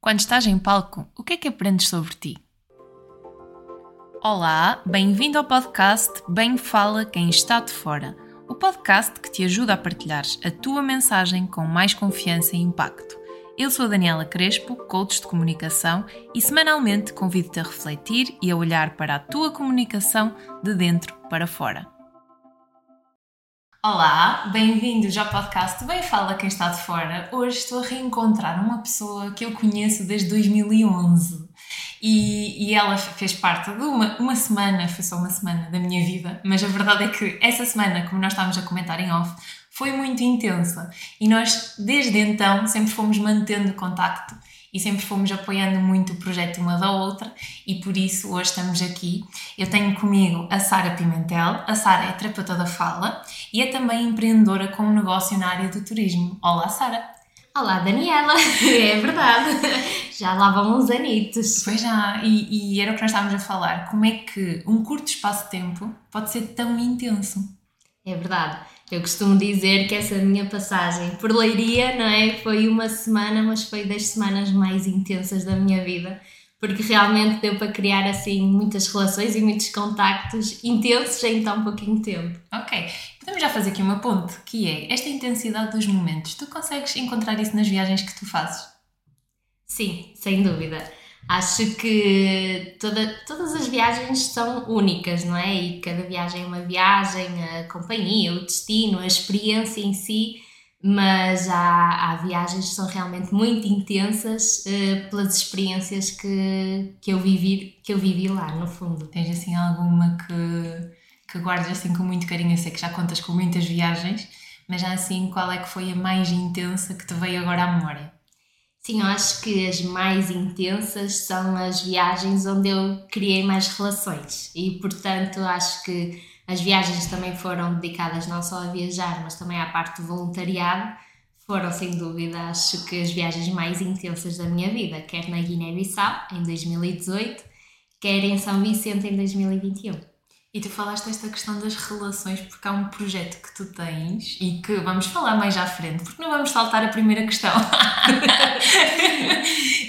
Quando estás em palco, o que é que aprendes sobre ti? Olá, bem-vindo ao podcast Bem Fala Quem Está de Fora, o podcast que te ajuda a partilhares a tua mensagem com mais confiança e impacto. Eu sou a Daniela Crespo, coach de comunicação, e semanalmente convido-te a refletir e a olhar para a tua comunicação de dentro para fora. Olá, bem-vindos ao podcast Bem Fala Quem Está de Fora. Hoje estou a reencontrar uma pessoa que eu conheço desde 2011 e, e ela fez parte de uma, uma semana, foi só uma semana da minha vida, mas a verdade é que essa semana, como nós estávamos a comentar em off, foi muito intensa. E nós desde então sempre fomos mantendo contacto e sempre fomos apoiando muito o projeto uma da outra e por isso hoje estamos aqui. Eu tenho comigo a Sara Pimentel, a Sara é terapeuta da fala e é também empreendedora com um negócio na área do turismo. Olá, Sara! Olá, Daniela! É verdade, já lá vão uns anitos. Pois já, e, e era o que nós estávamos a falar, como é que um curto espaço de tempo pode ser tão intenso? É verdade. Eu costumo dizer que essa minha passagem por Leiria, não é? Foi uma semana, mas foi das semanas mais intensas da minha vida, porque realmente deu para criar assim muitas relações e muitos contactos intensos em tão pouquinho tempo. Ok, podemos já fazer aqui uma ponte, que é esta intensidade dos momentos. Tu consegues encontrar isso nas viagens que tu fazes? Sim, sem dúvida. Acho que toda, todas as viagens são únicas, não é? E cada viagem é uma viagem, a companhia, o destino, a experiência em si, mas há, há viagens que são realmente muito intensas uh, pelas experiências que, que, eu vivi, que eu vivi lá, no fundo. Tens assim alguma que, que guardas assim com muito carinho? Eu sei que já contas com muitas viagens, mas já assim, qual é que foi a mais intensa que te veio agora à memória? Sim, eu acho que as mais intensas são as viagens onde eu criei mais relações e, portanto, acho que as viagens também foram dedicadas não só a viajar, mas também à parte do voluntariado. Foram, sem dúvida, acho que as viagens mais intensas da minha vida, quer na Guiné-Bissau, em 2018, quer em São Vicente, em 2021. E tu falaste esta questão das relações porque há um projeto que tu tens e que vamos falar mais à frente, porque não vamos saltar a primeira questão.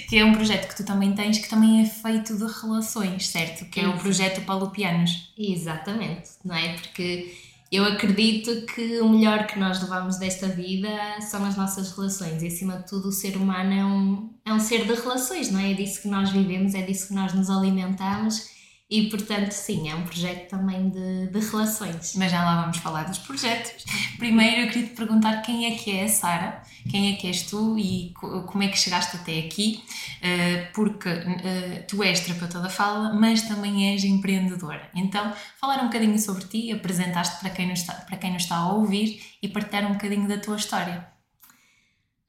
que é um projeto que tu também tens que também é feito de relações, certo? Que é o projeto Palupianos. Exatamente, não é? Porque eu acredito que o melhor que nós levamos desta vida são as nossas relações e acima de tudo o ser humano é um, é um ser de relações, não é? É disso que nós vivemos, é disso que nós nos alimentamos e portanto, sim, é um projeto também de, de relações. Mas já lá vamos falar dos projetos. Primeiro eu queria te perguntar quem é que é a Sara, quem é que és tu e como é que chegaste até aqui, eh, porque eh, tu és terapeuta da fala, mas também és empreendedora. Então, falar um bocadinho sobre ti, apresentar-te para quem nos está, para quem nos está a ouvir e partilhar um bocadinho da tua história.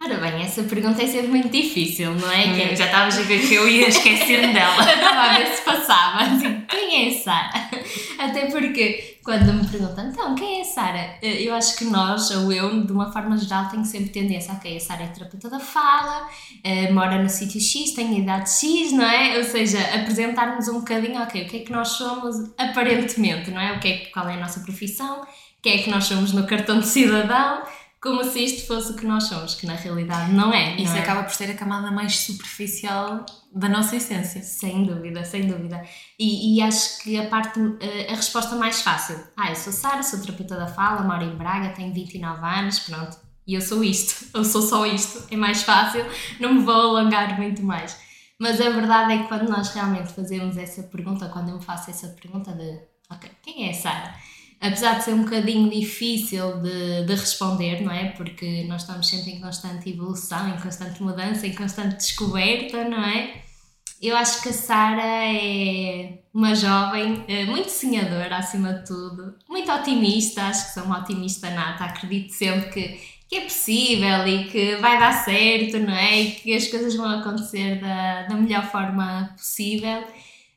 Ora bem, essa pergunta é sempre muito difícil, não é? Hum, já estavas a ver que eu ia esquecer-me dela. Estava a ver se passava. Assim, quem é a Sara? Até porque quando me perguntam, então, quem é a Sara? Eh, eu acho que nós, ou eu, de uma forma geral, tenho sempre tendência, ok, a Sara é terapeuta da fala, uh, mora no sítio X, tem a idade X, não é? Ou seja, apresentar-nos um bocadinho, ok, o que é que nós somos aparentemente, não é? O que é, qual é a nossa profissão, o que é que nós somos no cartão de cidadão como se isto fosse o que nós somos, que na realidade não é. Isso não é? acaba por ser a camada mais superficial da nossa essência. Sem dúvida, sem dúvida. E, e, acho que a parte, eh, a resposta mais fácil. Ah, eu sou Sara, sou terapeuta da fala, moro em Braga, tenho 29 anos, pronto. E eu sou isto, eu sou só isto. É mais fácil, não me vou alongar muito mais. Mas a verdade é que quando nós realmente fazemos essa pergunta, quando eu me faço essa pergunta de, ok, quem é Sara? Apesar de ser um bocadinho difícil de, de responder, não é? Porque nós estamos sempre em constante evolução, em constante mudança, em constante descoberta, não é? Eu acho que a Sara é uma jovem eh, muito sonhadora, acima de tudo, muito otimista, acho que sou uma otimista nata, acredito sempre que, que é possível e que vai dar certo, não é? E que as coisas vão acontecer da, da melhor forma possível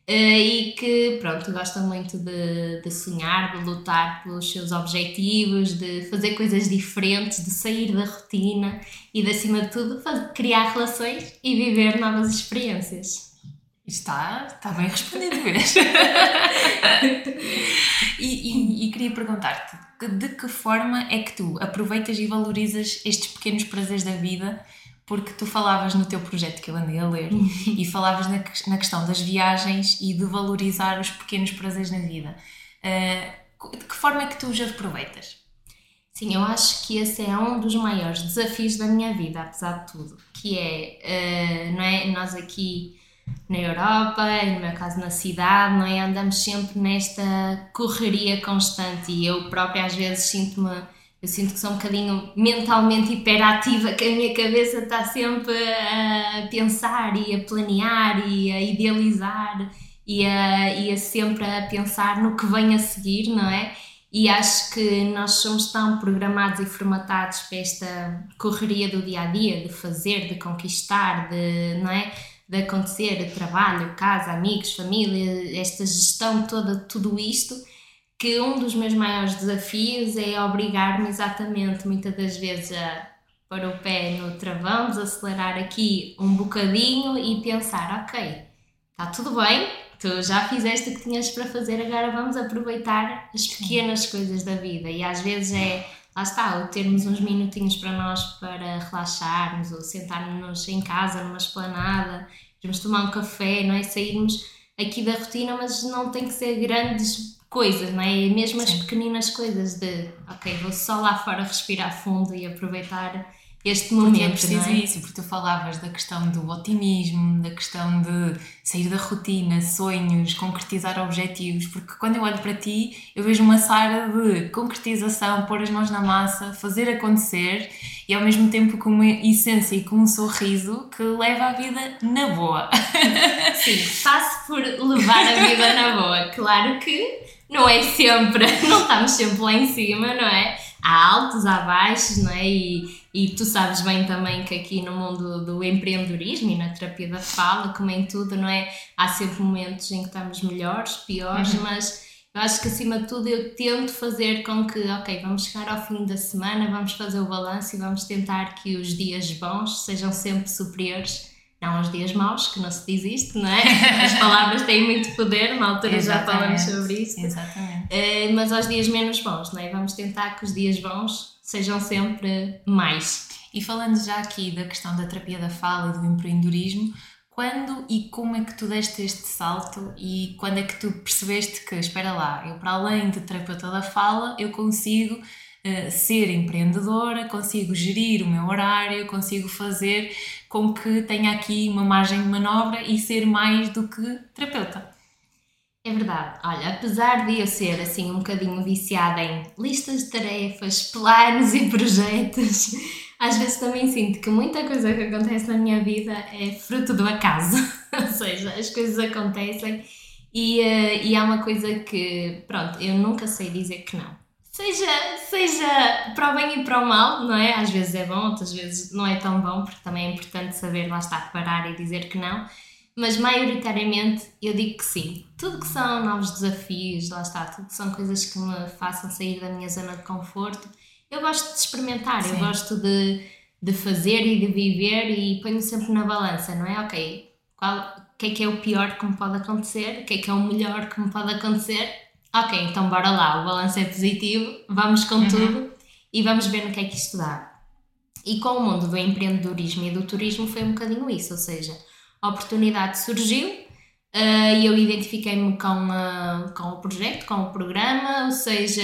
e que, pronto, gosta muito de, de sonhar, de lutar pelos seus objetivos, de fazer coisas diferentes, de sair da rotina e, de, acima de tudo, fazer, criar relações e viver novas experiências. Está, está bem respondido mesmo. e, e, e queria perguntar-te, de que forma é que tu aproveitas e valorizas estes pequenos prazeres da vida porque tu falavas no teu projeto que eu andei a ler e falavas na, na, questão das viagens e de valorizar os pequenos prazeres na vida. Uh, de que forma é que tu os aproveitas? Sim, eu acho que esse é um dos maiores desafios da minha vida, apesar de tudo, que é, uh, não é, nós aqui na Europa, e no meu caso na cidade, não é, andamos sempre nesta correria constante e eu própria às vezes sinto-me eu sinto que sou um bocadinho mentalmente hiperativa, que a minha cabeça está sempre a pensar e a planear e a idealizar e a, e a sempre a pensar no que vem a seguir, não é? E acho que nós somos tão programados e formatados para esta correria do dia a dia, de fazer, de conquistar, de, não é? de acontecer, trabalho, casa, amigos, família, esta gestão toda, tudo isto que um dos meus maiores desafios é obrigar-me exatamente, muitas das vezes, a pôr o pé no travão, desacelerar aqui um bocadinho e pensar: ok, está tudo bem, tu já fizeste o que tinhas para fazer, agora vamos aproveitar as pequenas coisas da vida. E às vezes é, lá está, o termos uns minutinhos para nós para relaxarmos, ou sentarmos em casa numa esplanada, irmos tomar um café, não é? Sairmos aqui da rotina, mas não tem que ser grandes coisas, não é? Mesmo as pequeninas coisas de, ok, vou só lá fora respirar fundo e aproveitar este momento. Porque é preciso é? isso, porque tu falavas da questão do otimismo, da questão de sair da rotina, sonhos, concretizar objetivos, porque quando eu olho para ti, eu vejo uma Sara de concretização, pôr as mãos na massa, fazer acontecer e ao mesmo tempo com uma essência e com um sorriso que leva a vida na boa. Sim, faço por levar a vida na boa. Claro que não é sempre, não estamos sempre lá em cima, não é? Há altos, há baixos, não é? E, e tu sabes bem também que aqui no mundo do empreendedorismo e na terapia da fala, como em tudo, não é? Há sempre momentos em que estamos melhores, piores, uhum. mas eu acho que acima de tudo eu tento fazer com que, ok, vamos chegar ao fim da semana, vamos fazer o balanço e vamos tentar que os dias bons sejam sempre superiores não aos dias maus, que não se diz isto, não é? As palavras têm muito poder, na altura já falamos sobre isto. Exatamente. Uh, mas aos dias menos bons, não é? Vamos tentar que os dias bons sejam sempre mais. E falando já aqui da questão da terapia da fala e do empreendedorismo, quando e como é que tu deste este salto e quando é que tu percebeste que, espera lá, eu para além de terapeuta da fala, eu consigo uh, ser empreendedora, consigo gerir o meu horário, consigo fazer com que tenha aqui uma margem de manobra e ser mais do que terapeuta. É verdade. Olha, apesar de eu ser assim um bocadinho viciada em listas de tarefas, planos e projetos, às vezes também sinto que muita coisa que acontece na minha vida é fruto do acaso. Ou seja, as coisas acontecem e, uh, e há uma coisa que, pronto, eu nunca sei dizer que não seja, seja para o bem e para o mal, não é? Às vezes é bom, outras vezes não é tão bom, porque também é importante saber lá estar, parar e dizer que não. Mas maioritariamente eu digo que sim. Tudo que são novos desafios, lá está, tudo que são coisas que me façam sair da minha zona de conforto, eu gosto de experimentar, sim. eu gosto de, de fazer e de viver e ponho sempre na balança, não é? Ok, qual, o que é que é o pior que me pode acontecer, o que é que é o melhor que me pode acontecer ok, então bora lá, o balanço é positivo, vamos com uhum. tudo e vamos ver no que é que isto dá. E com o mundo do empreendedorismo e do turismo foi um bocadinho isso, ou seja, a oportunidade surgiu uh, e eu identifiquei-me com, uh, com o projeto, com o programa, ou seja,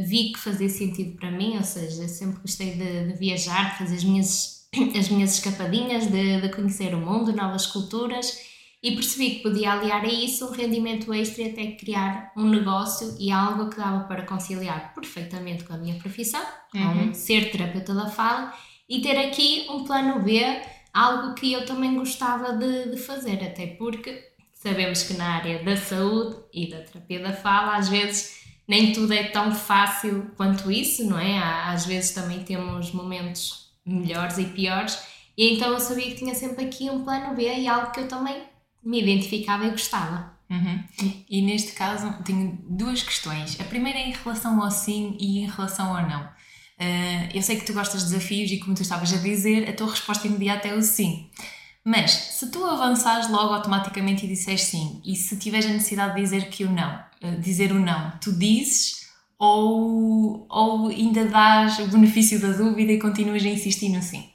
vi que fazia sentido para mim, ou seja, sempre gostei de, de viajar, de fazer as minhas, as minhas escapadinhas, de, de conhecer o mundo, novas culturas e percebi que podia aliar a isso um rendimento extra e até criar um negócio e algo que dava para conciliar perfeitamente com a minha profissão, uhum. ser terapeuta da fala e ter aqui um plano B, algo que eu também gostava de, de fazer, até porque sabemos que na área da saúde e da terapia da fala, às vezes nem tudo é tão fácil quanto isso, não é? Às vezes também temos momentos melhores e piores, e então eu sabia que tinha sempre aqui um plano B e algo que eu também me identificava e gostava. Uhum. E neste caso tenho duas questões. A primeira é em relação ao sim e em relação ao não. Uh, eu sei que tu gostas de desafios e como tu estavas a dizer, a tua resposta imediata é o sim. Mas se tu avançares logo automaticamente e disseres sim, e se tiveres a necessidade de dizer que o não, uh, dizer o não, tu dizes ou, ou ainda dás o benefício da dúvida e continuas a insistir no sim?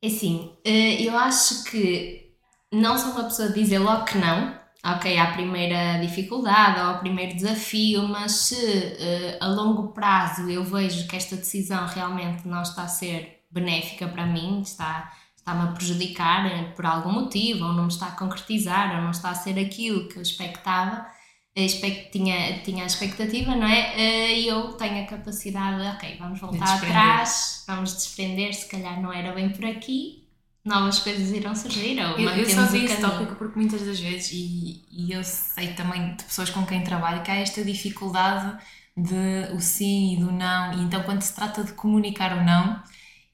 É assim, eh, eu acho que não sou uma pessoa de dizer logo que não, ok, à primeira dificuldade ou ao primeiro desafio, mas se uh, a longo prazo eu vejo que esta decisão realmente não está a ser benéfica para mim, está, está-me a prejudicar eh, por algum motivo, ou não me está a concretizar, ou não está a ser aquilo que eu expectava, expect, tinha, tinha a expectativa, não é? E eu tenho a capacidade, ok, vamos voltar atrás, vamos desprender, se calhar não era bem por aqui, novas coisas irão surgir. Ou eu, eu só vi esse tópico porque muitas das vezes, e, e eu sei também de pessoas com quem trabalho, que há esta dificuldade de o sim e do não, e então quando se trata de comunicar o não,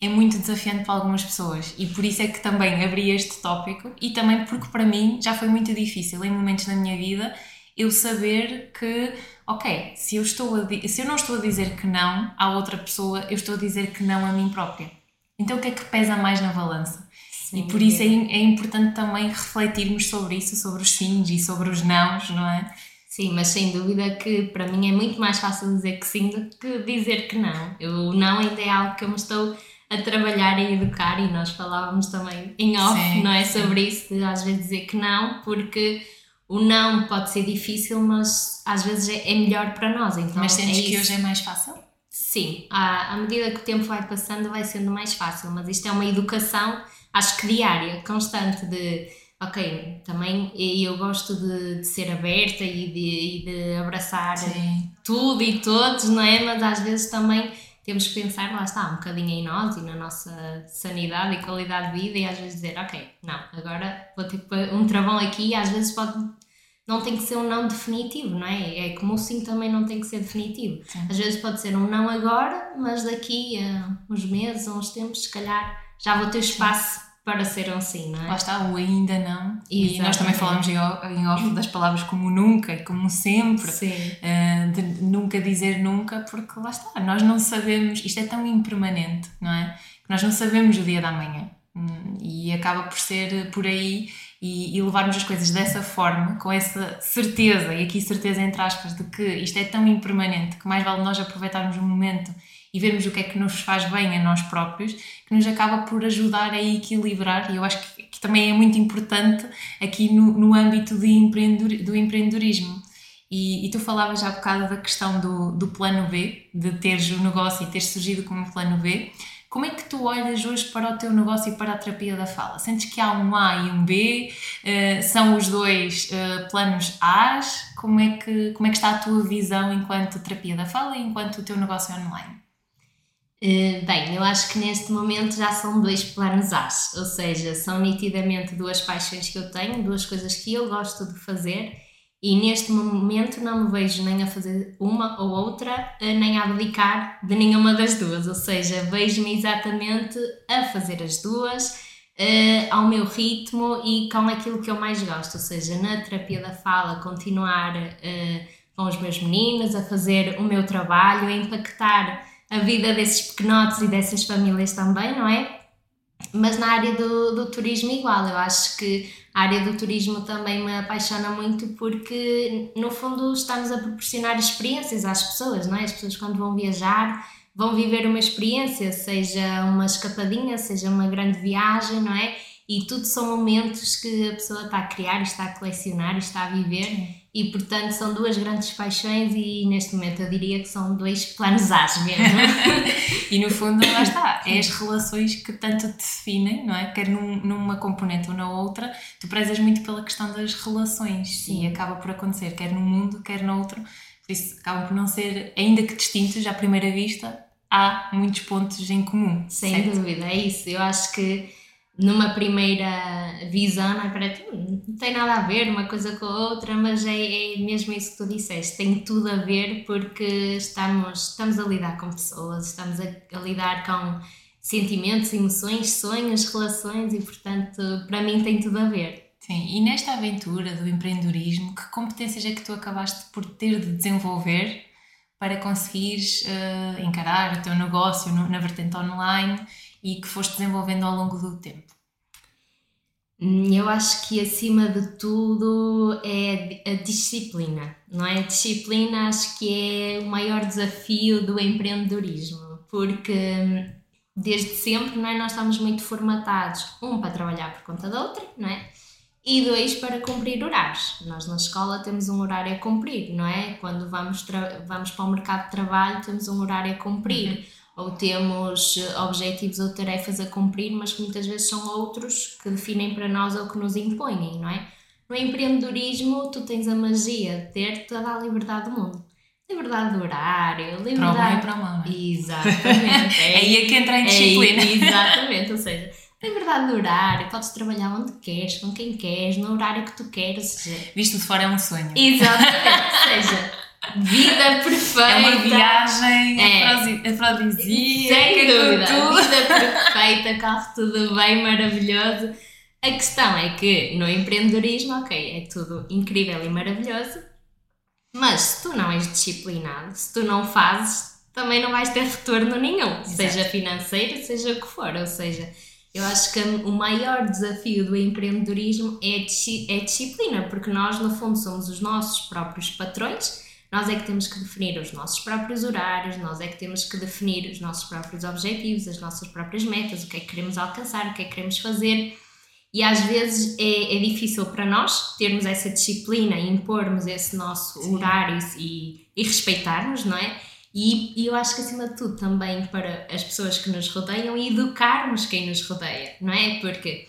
é muito desafiante para algumas pessoas e por isso é que também abri este tópico e também porque para mim já foi muito difícil em momentos da minha vida eu saber que, ok, se eu, estou se eu não estou a dizer que não à outra pessoa, eu estou a dizer que não a mim própria. Então o que é que pesa mais na balança? Sim, e por isso é, é importante também refletirmos sobre isso, sobre os sims e sobre os nãos, não é? Sim, mas sem dúvida que para mim é muito mais fácil dizer que sim do que dizer que não. Eu, o não ainda é algo que eu me estou a trabalhar e educar e nós falávamos também em off, sim, não é? Sim. Sobre isso, de às vezes dizer que não, porque o não pode ser difícil, mas às vezes é, é melhor para nós. Então, mas sentes é que hoje é mais fácil? Sim, à, à medida que o tempo vai passando vai sendo mais fácil, mas isto é uma educação, acho que diária, constante de ok, também eu gosto de, de ser aberta e de, e de abraçar Sim. tudo e todos, não é? Mas às vezes também temos que pensar, lá está, um bocadinho em nós e na nossa sanidade e qualidade de vida e às vezes dizer, ok, não, agora vou ter um travão aqui e às vezes pode não tem que ser um não definitivo, não é? É como o sim também não tem que ser definitivo. Sim. Às vezes pode ser um não agora, mas daqui a uns meses, a uns tempos, se calhar já vou ter espaço sim. para ser um sim, não é? Lá está, o ainda não. Exatamente. E nós também falamos em off das palavras como nunca e como sempre. Sim. Uh, de nunca dizer nunca, porque lá está, nós não sabemos, isto é tão impermanente, não é? Que nós não sabemos o dia da manhã. Hum, e acaba por ser por aí e, e, levarmos as coisas dessa forma, com essa certeza, e aqui certeza entre aspas, de que isto é tão impermanente que mais vale nós aproveitarmos o momento e vermos o que é que nos faz bem a nós próprios, que nos acaba por ajudar a equilibrar, e eu acho que, que também é muito importante aqui no, no âmbito de empreendedor, do empreendedorismo. E, e, tu falavas já há bocado da questão do, do plano B, de teres o negócio e teres surgido como plano B. Como é que tu olhas hoje para o teu negócio e para a terapia da fala? Sentes que há um A e um B? Uh, são os dois uh, planos A's? Como é, que, como é que está a tua visão enquanto terapia da fala e enquanto o teu negócio online? Uh, bem, eu acho que neste momento já são dois planos A's, ou seja, são nitidamente duas paixões que eu tenho, duas coisas que eu gosto de fazer e neste momento não me vejo nem a fazer uma ou outra, eh, nem a abdicar de nenhuma das duas. Ou seja, vejo-me exatamente a fazer as duas, uh, ao meu ritmo e com aquilo que eu mais gosto. Ou seja, na terapia da fala, continuar uh, com os meus meninos, a fazer o meu trabalho, a impactar a vida desses pequenotes e dessas famílias também, não é? Mas na área do, do turismo, igual. Eu acho que a área do turismo também me apaixona muito porque, no fundo, estamos a proporcionar experiências às pessoas, não é? As pessoas, quando vão viajar, vão viver uma experiência, seja uma escapadinha, seja uma grande viagem, não é? E tudo são momentos que a pessoa está a criar, está a colecionar, está a viver e portanto são duas grandes paixões e neste momento eu diria que são dois planos A mesmo. e no fundo lá está, é as relações que tanto te definem, não é? Quer num, numa componente ou na outra, tu prezas muito pela questão das relações Sim. e acaba por acontecer, quer num mundo, quer no outro, por isso acabam por não ser, ainda que distintos à primeira vista, há muitos pontos em comum. Sem certo? dúvida, é isso. Eu acho que numa primeira visão, não, é? Parece, hum, não tem nada a ver uma coisa com a outra, mas é, é, mesmo isso que tu disseste, tem tudo a ver porque estamos, estamos a lidar com pessoas, estamos a, a lidar com sentimentos, emoções, sonhos, relações e, portanto, para mim tem tudo a ver. Sim, e nesta aventura do empreendedorismo, que competências é que tu acabaste por ter de desenvolver para conseguires uh, encarar o teu negócio no, na vertente online e que foste desenvolvendo ao longo do tempo? Hum, eu acho que acima de tudo é a disciplina, não é? A disciplina acho que é o maior desafio do empreendedorismo, porque hum, desde sempre, não é? Nós estamos muito formatados, um, para trabalhar por conta da outra, não é? E dois, para cumprir horários. Nós na escola temos um horário a cumprir, não é? Quando vamos, vamos para o mercado de trabalho, temos um horário a cumprir. Uhum ou temos eh, objetivos ou tarefas a cumprir, mas que muitas vezes são outros que definem para nós ou que nos impõem, não é? No empreendedorismo, tu tens a magia de ter toda a liberdade do mundo. Liberdade do horário, liberdade. Para o e para o mal, não é? Exatamente. É, aí é que entra em disciplina. É, exatamente, ou seja, liberdade do horário, podes trabalhar onde queres, com quem queres, no horário que tu queres. Visto de fora é um sonho. Exatamente, ou seja, vida perfeita. É uma viagem é. afrodisíaca. Sem dúvida, vida perfeita, corre tudo bem, maravilhoso. A questão é que no empreendedorismo, ok, é tudo incrível e maravilhoso, mas se tu não és disciplinado, se tu não fazes, também não vais ter retorno nenhum, Exato. seja financeiro, seja o que for. Ou seja, eu acho que o maior desafio do empreendedorismo é a disciplina, porque nós, no fundo, somos os nossos próprios patrões nós é que temos que definir os nossos próprios horários, nós é que temos que definir os nossos próprios objetivos, as nossas próprias metas, o que é que queremos alcançar, o que é que queremos fazer. E às vezes é, é difícil para nós termos essa disciplina e impormos esse nosso Sim. horário e, e respeitarmos, não é? E, e, eu acho que acima de tudo também para as pessoas que nos rodeiam e educarmos quem nos rodeia, não é? Porque,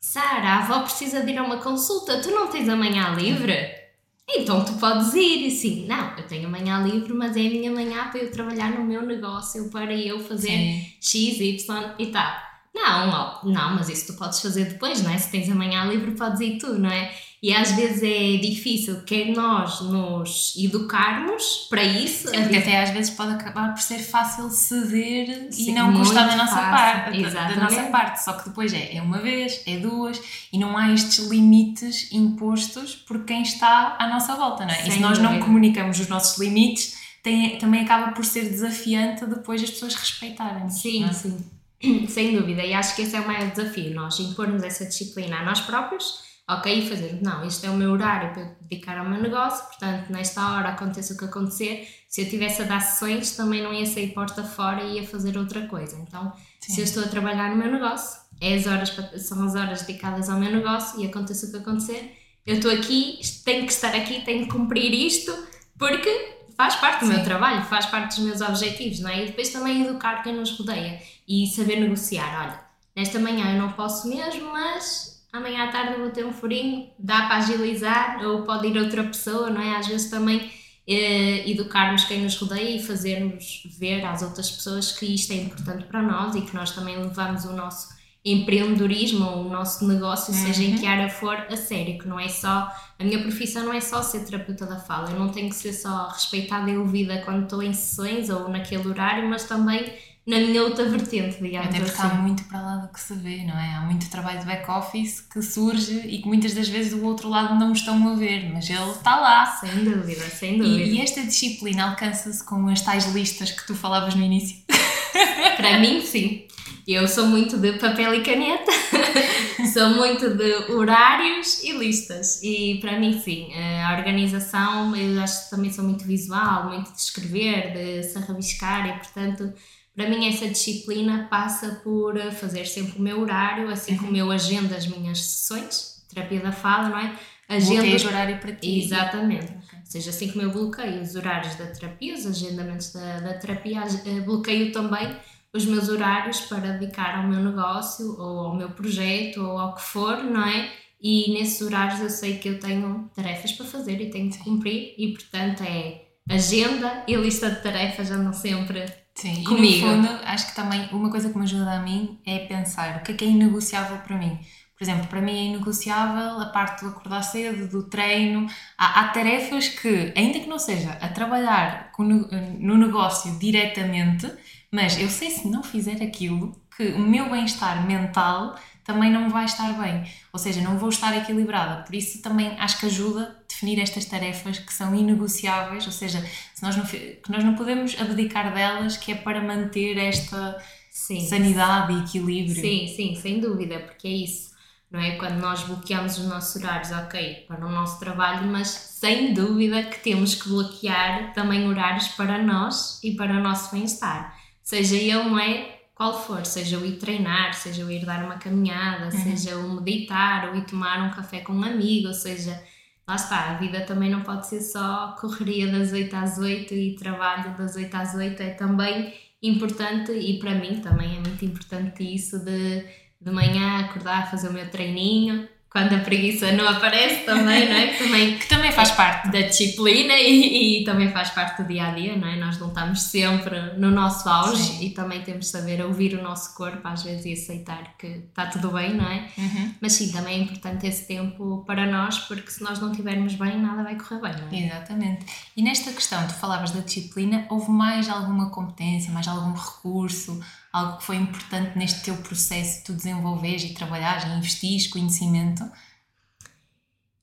Sara, a avó precisa de ir a uma consulta, tu não tens amanhã livre? Então tu podes ir e sim, não, eu tenho amanhã livre, mas é a minha manhã para eu trabalhar no meu negócio, para eu fazer sim. X, Y e tal. Não, não, mas isso tu podes fazer depois, não é? Se tens amanhã livre, podes ir tu, não é? E às vezes é difícil que nós nos educarmos para isso. Porque até às vezes pode acabar por ser fácil ceder Sim, e não custar da nossa, parte, da nossa parte. Só que depois é, é uma vez, é duas e não há estes limites impostos por quem está à nossa volta, não é? Sem e se nós não comunicamos os nossos limites, tem, também acaba por ser desafiante depois as pessoas respeitarem. Sim, é? sim. Sem dúvida, e acho que esse é o maior desafio, nós impormos essa disciplina a nós próprios ok, e fazer, não, este é o meu horário para dedicar ao meu negócio, portanto, nesta hora aconteça o que acontecer, se eu tivesse a dar sessões, também não ia sair porta fora e ia fazer outra coisa. Então, Sim. se eu estou a trabalhar no meu negócio, é as horas, são as horas dedicadas ao meu negócio e aconteça o que acontecer, eu estou aqui, tenho que estar aqui, tenho que cumprir isto, porque faz parte do Sim. meu trabalho, faz parte dos meus objetivos, não é? E depois também educar quem nos rodeia e saber negociar. Olha, nesta manhã eu não posso mesmo, mas amanhã à tarde vou ter um furinho, dá para agilizar, ou pode ir outra pessoa, não é? Às vezes também eh, educarmos quem nos rodeia e fazermos ver às outras pessoas que isto é importante para nós e que nós também levamos o nosso empreendedorismo ou o nosso negócio, uhum. seja em que área for, a sério, que não é só, a minha profissão não é só ser terapeuta da fala, eu não tenho que ser só respeitada e ouvida quando estou em sessões ou naquele horário, mas também na minha outra vertente, digamos Até porque assim. há muito para lá do que se vê, não é? Há muito trabalho de back-office que surge e que muitas das vezes do outro lado não estão a ver, mas ele está lá. Sem dúvida, sem dúvida. E, e esta disciplina alcança-se com as tais listas que tu falavas no início? para mim, sim. Eu sou muito de papel e caneta, sou muito de horários e listas. E para mim, sim, a organização, eu acho que também sou muito visual, muito de escrever, de se rabiscar e, portanto, para mim, essa disciplina passa por eh, fazer sempre o meu horário, assim uhum. como eu agendo as minhas sessões, terapia da fala, não é? Agenda o horário para ti. Exatamente. Okay. Ou seja, assim como eu bloqueio os horários da terapia, os agendamentos da, da terapia, eh, bloqueio também os meus horários para dedicar ao meu negócio ou ao meu projeto ou ao que for, não é? E nesses horários eu sei que eu tenho tarefas para fazer e tenho de cumprir e portanto é agenda e lista de tarefas andam sempre Sim, comigo. E no fundo, acho que também uma coisa que me ajuda a mim é pensar o que é que é inegociável para mim. Por exemplo, para mim é inegociável a parte do acordar cedo, do treino. Há, há tarefas que, ainda que não seja a trabalhar com, no negócio diretamente, mas eu sei se não fizer aquilo, que o meu bem-estar mental também não vai estar bem. Ou seja, não vou estar equilibrada. Por isso também acho que ajuda definir estas tarefas que são inegociáveis, ou seja, se nós não, que nós não podemos abdicar delas, que é para manter esta sim. sanidade e equilíbrio. Sim, sim, sem dúvida, porque é isso. Não é? Quando nós bloqueamos os nossos horários, ok, para o nosso trabalho, mas sem dúvida que temos que bloquear também horários para nós e para o nosso bem-estar. Seja ele, não é? Qual for, seja o ir treinar, seja o ir dar uma caminhada, uhum. seja o meditar, ou ir tomar um café com um amigo, ou seja, lá está, a vida também não pode ser só correria das 8 às 8 e trabalho das 8 às 8, é também importante e para mim também é muito importante isso de de manhã acordar, fazer o meu treininho, quando a preguiça não aparece também, não é? Que também, que também faz parte da disciplina e, e, também faz parte do dia a dia, não é? Nós não estamos sempre no nosso auge Sim. e também temos de saber ouvir o nosso corpo às vezes e aceitar que está tudo bem, não é? Uhum. Mas sim, também é importante esse tempo para nós porque se nós não estivermos bem, nada vai correr bem, não é? Exatamente. E nesta questão, tu falavas da disciplina, houve mais alguma competência, mais algum recurso? Algo que foi importante neste teu processo de tu desenvolveres e trabalhares e investires conhecimento?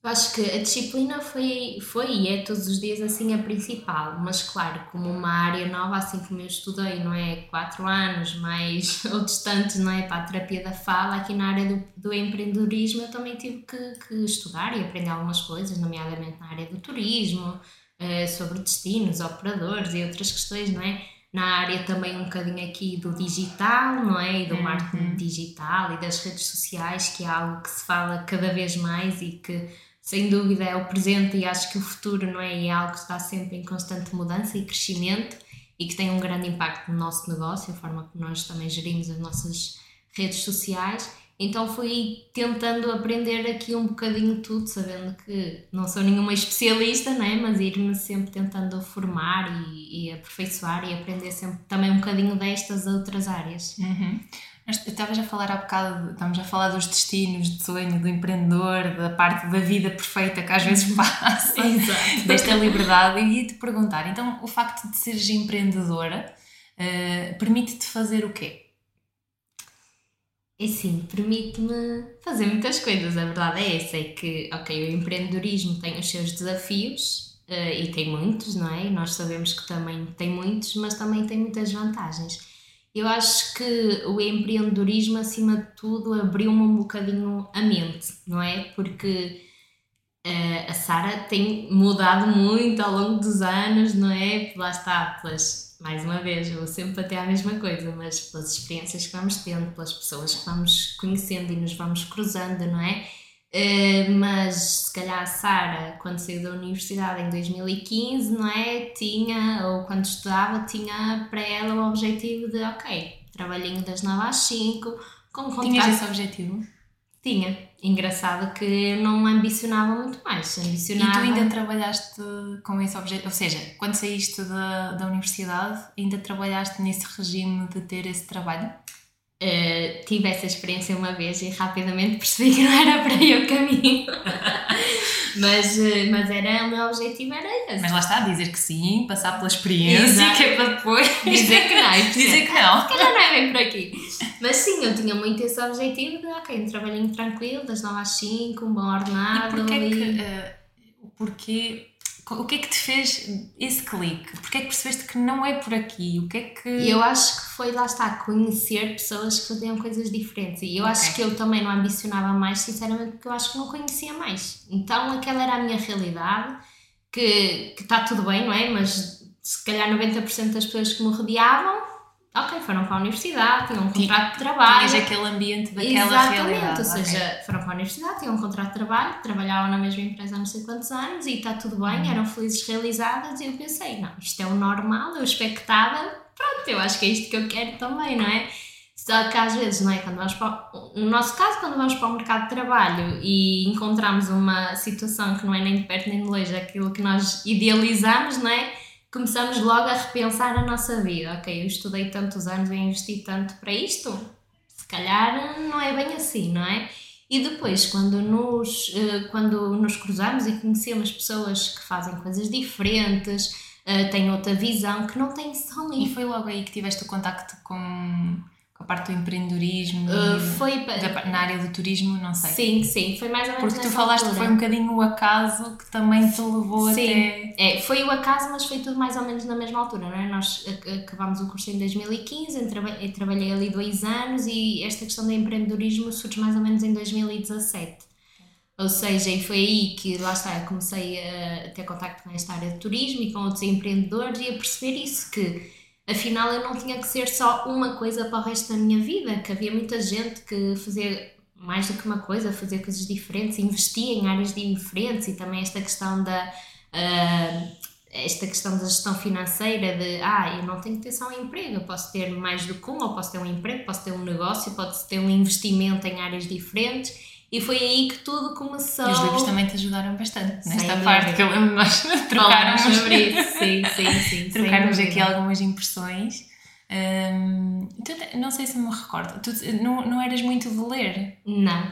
Eu acho que a disciplina foi, foi e é todos os dias assim a principal, mas claro, como uma área nova, assim como eu estudei, não é? Quatro anos, mais outros tantos, não é? Para a terapia da fala, aqui na área do, do empreendedorismo eu também tive que, que estudar e aprender algumas coisas, nomeadamente na área do turismo, eh, sobre destinos, operadores e outras questões, não é? Na área também um bocadinho aqui do digital, não é? E do uhum. marketing digital e das redes sociais, que é algo que se fala cada vez mais e que sem dúvida é o presente e acho que o futuro, não é? E é algo que está sempre em constante mudança e crescimento e que tem um grande impacto no nosso negócio, a forma como nós também gerimos as nossas redes sociais. Então fui tentando aprender aqui um bocadinho tudo, sabendo que não sou nenhuma especialista, né? mas ir-me sempre tentando formar e, e, aperfeiçoar e aprender sempre também um bocadinho destas outras áreas. Uhum. Estavas a falar há bocado, estamos a falar dos destinos, de sonho, do empreendedor, da parte da vida perfeita que às vezes passa, desta liberdade. E ia-te perguntar, então o facto de seres empreendedora uh, permite-te fazer o quê? É sim, permite-me fazer muitas coisas. A verdade é essa: é que, ok, o empreendedorismo tem os seus desafios uh, e tem muitos, não é? Nós sabemos que também tem muitos, mas também tem muitas vantagens. Eu acho que o empreendedorismo, acima de tudo, abriu-me um bocadinho a mente, não é? Porque uh, a Sara tem mudado muito ao longo dos anos, não é? Lá está, pelas mais uma vez, eu vou sempre até à mesma coisa, mas pelas experiências que vamos tendo, pelas pessoas que vamos conhecendo e nos vamos cruzando, não é? Uh, mas se calhar a Sara, quando saiu da universidade em 2015, não é? Tinha, ou quando estudava, tinha para ela o objetivo de, ok, trabalhinho das 9 às 5, com contrato. Tinhas esse objetivo? Tinha. Engraçado que não ambicionava muito mais. Ambicionava... E tu ainda trabalhaste com esse objetivo? Ou seja, quando saíste da, da universidade, ainda trabalhaste nesse regime de ter esse trabalho? Uh, tive essa experiência uma vez e rapidamente percebi que não era para aí o caminho. mas, uh, mas era, o meu objetivo era esse. Mas lá está, dizer que sim, passar pela experiência, Exato. que é para depois dizer que não. dizer que não. Se calhar não é bem por aqui. Mas sim, eu tinha muito esse objetivo de, ok, um trabalhinho tranquilo, das 9 às 5, um bom ordenado. E porquê ali. que. Uh, porquê o que é que te fez esse clique? Porquê é que percebeste que não é por aqui? O que é que. Eu acho que foi, lá está, conhecer pessoas que faziam coisas diferentes. E eu okay. acho que eu também não ambicionava mais, sinceramente, porque eu acho que não conhecia mais. Então aquela era a minha realidade, que está tudo bem, não é? Mas se calhar 90% das pessoas que me rodeavam ok, foram para a universidade, tinham um contrato de trabalho. Tinhas aquele ambiente daquela Exatamente, realidade. ou seja, okay. foram para a universidade, tinham um contrato de trabalho, trabalhavam na mesma empresa há não sei quantos anos e está tudo bem, uhum. eram felizes realizadas e eu pensei, não, isto é o normal, eu expectável, pronto, eu acho que é isto que eu quero também, não é? Só que às vezes, não é? Quando vamos para, no nosso caso, quando vamos para o mercado de trabalho e encontramos uma situação que não é nem de perto nem de longe aquilo que nós idealizamos, não é? Começamos logo a repensar a nossa vida. Ok, eu estudei tantos anos e investi tanto para isto, se calhar não é bem assim, não é? E depois, quando nos, eh, quando nos cruzamos e conhecemos pessoas que fazem coisas diferentes, eh, têm outra visão, que não têm só E foi logo aí que tiveste o contacto com a parte do empreendedorismo uh, foi da, na área do turismo, não sei. Sim, sim, foi mais ou menos Porque tu falaste que foi um bocadinho o acaso que também te levou sim. até... É, foi o acaso, mas foi tudo mais ou menos na mesma altura, não é? Nós acabámos o curso em 2015, eu trabalhei ali dois anos e esta questão do empreendedorismo surge mais ou menos em 2017. Ou seja, e foi aí que, lá está, comecei a ter contacto com esta área de turismo e com outros empreendedores e a perceber isso, que afinal eu não tinha que ser só uma coisa para o resto da minha vida, que havia muita gente que fazia mais do que uma coisa, fazia coisas diferentes, investia em áreas diferentes e também esta questão da. Uh, esta questão da gestão financeira de ah, eu não tenho que ter só um emprego, eu posso ter mais do que um, ou posso ter um emprego, posso ter um negócio, posso ter um investimento em áreas diferentes e foi aí que tudo começou. E os livros também te ajudaram bastante nesta parte, que eu lembro nós trocarmos sobre isso. Sim, sim, sim. trocarmos aqui algumas impressões. Hum, então, não sei se me recordo, tu não, não eras muito de ler? Não.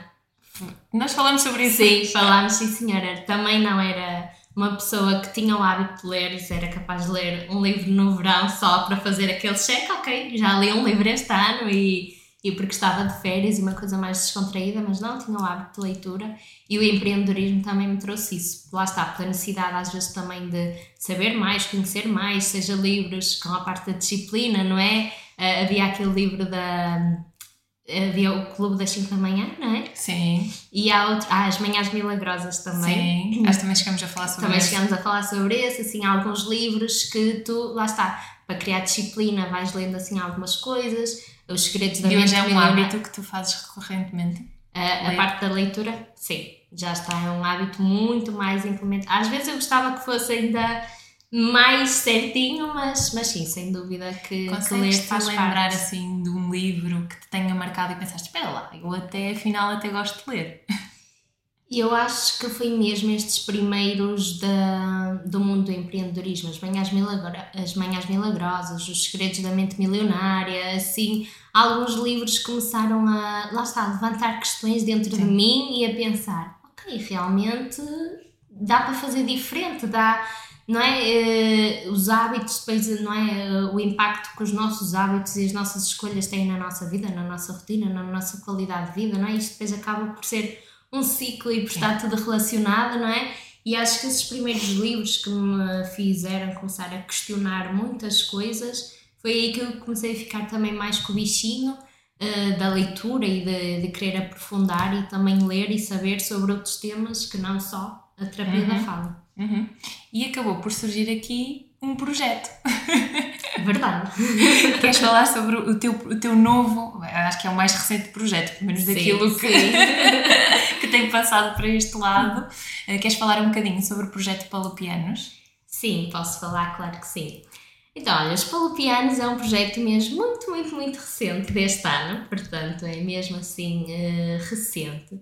Nós falamos sobre isso. Sim, falámos, sim, senhora. Também não era uma pessoa que tinha o hábito de ler e era capaz de ler um livro no verão só para fazer aquele cheque, ok, já li um livro este ano e e porque estava de férias e uma coisa mais descontraída, mas não tinha o hábito de leitura e o empreendedorismo também me trouxe isso. Lá está, pela necessidade às vezes também de saber mais, conhecer mais, seja livros com a parte da disciplina, não é? Uh, havia aquele livro da. Havia o Clube das 5 da Manhã, não é? Sim. E há outro, ah, As Manhãs Milagrosas também. Sim, que também chegamos a falar sobre Também esse. chegamos a falar sobre esse, assim, alguns livros que tu, lá está, para criar disciplina vais lendo assim algumas coisas os segredos da e mente. E hoje é um hábito que tu fazes recorrentemente? A, a parte da leitura, sim, já está, é um hábito muito mais implementado. Às vezes eu gostava que fosse ainda mais certinho, mas, mas sim, sem dúvida que, que ler faz lembrar parte. assim de um livro que te tenha marcado e pensaste, espera lá, eu até afinal até gosto de ler. Eu acho que foi mesmo estes primeiros da, do mundo do empreendedorismo, as manhãs, milagra, as manhãs milagrosas, os segredos da mente milionária, assim, alguns livros começaram a, lá está, a levantar questões dentro Sim. de mim e a pensar, ok, realmente dá para fazer diferente, dá, não é, uh, os hábitos, depois, não é, o impacto que os nossos hábitos e as nossas escolhas têm na nossa vida, na nossa rotina, na nossa qualidade de vida, não é, isto depois acaba por ser um ciclo e por estar tudo relacionado, não é? E acho que esses primeiros livros que me fizeram começar a questionar muitas coisas, foi aí que eu comecei a ficar também mais com o bichinho uh, da leitura e de, de, querer aprofundar e também ler e saber sobre outros temas que não só a terapia uhum. da fala. Uhum. E acabou por surgir aqui um projeto. Verdade. Queres falar sobre o teu, o teu novo, acho que é o mais recente projeto, pelo menos daquilo sim, que, sim. que tem passado para este lado. Uh, queres falar um bocadinho sobre o projeto Palopianos? Sim, posso falar, claro que sim. Então, olha, os Palopianos é um projeto mesmo muito, muito, muito recente deste ano, portanto, é mesmo assim uh, recente.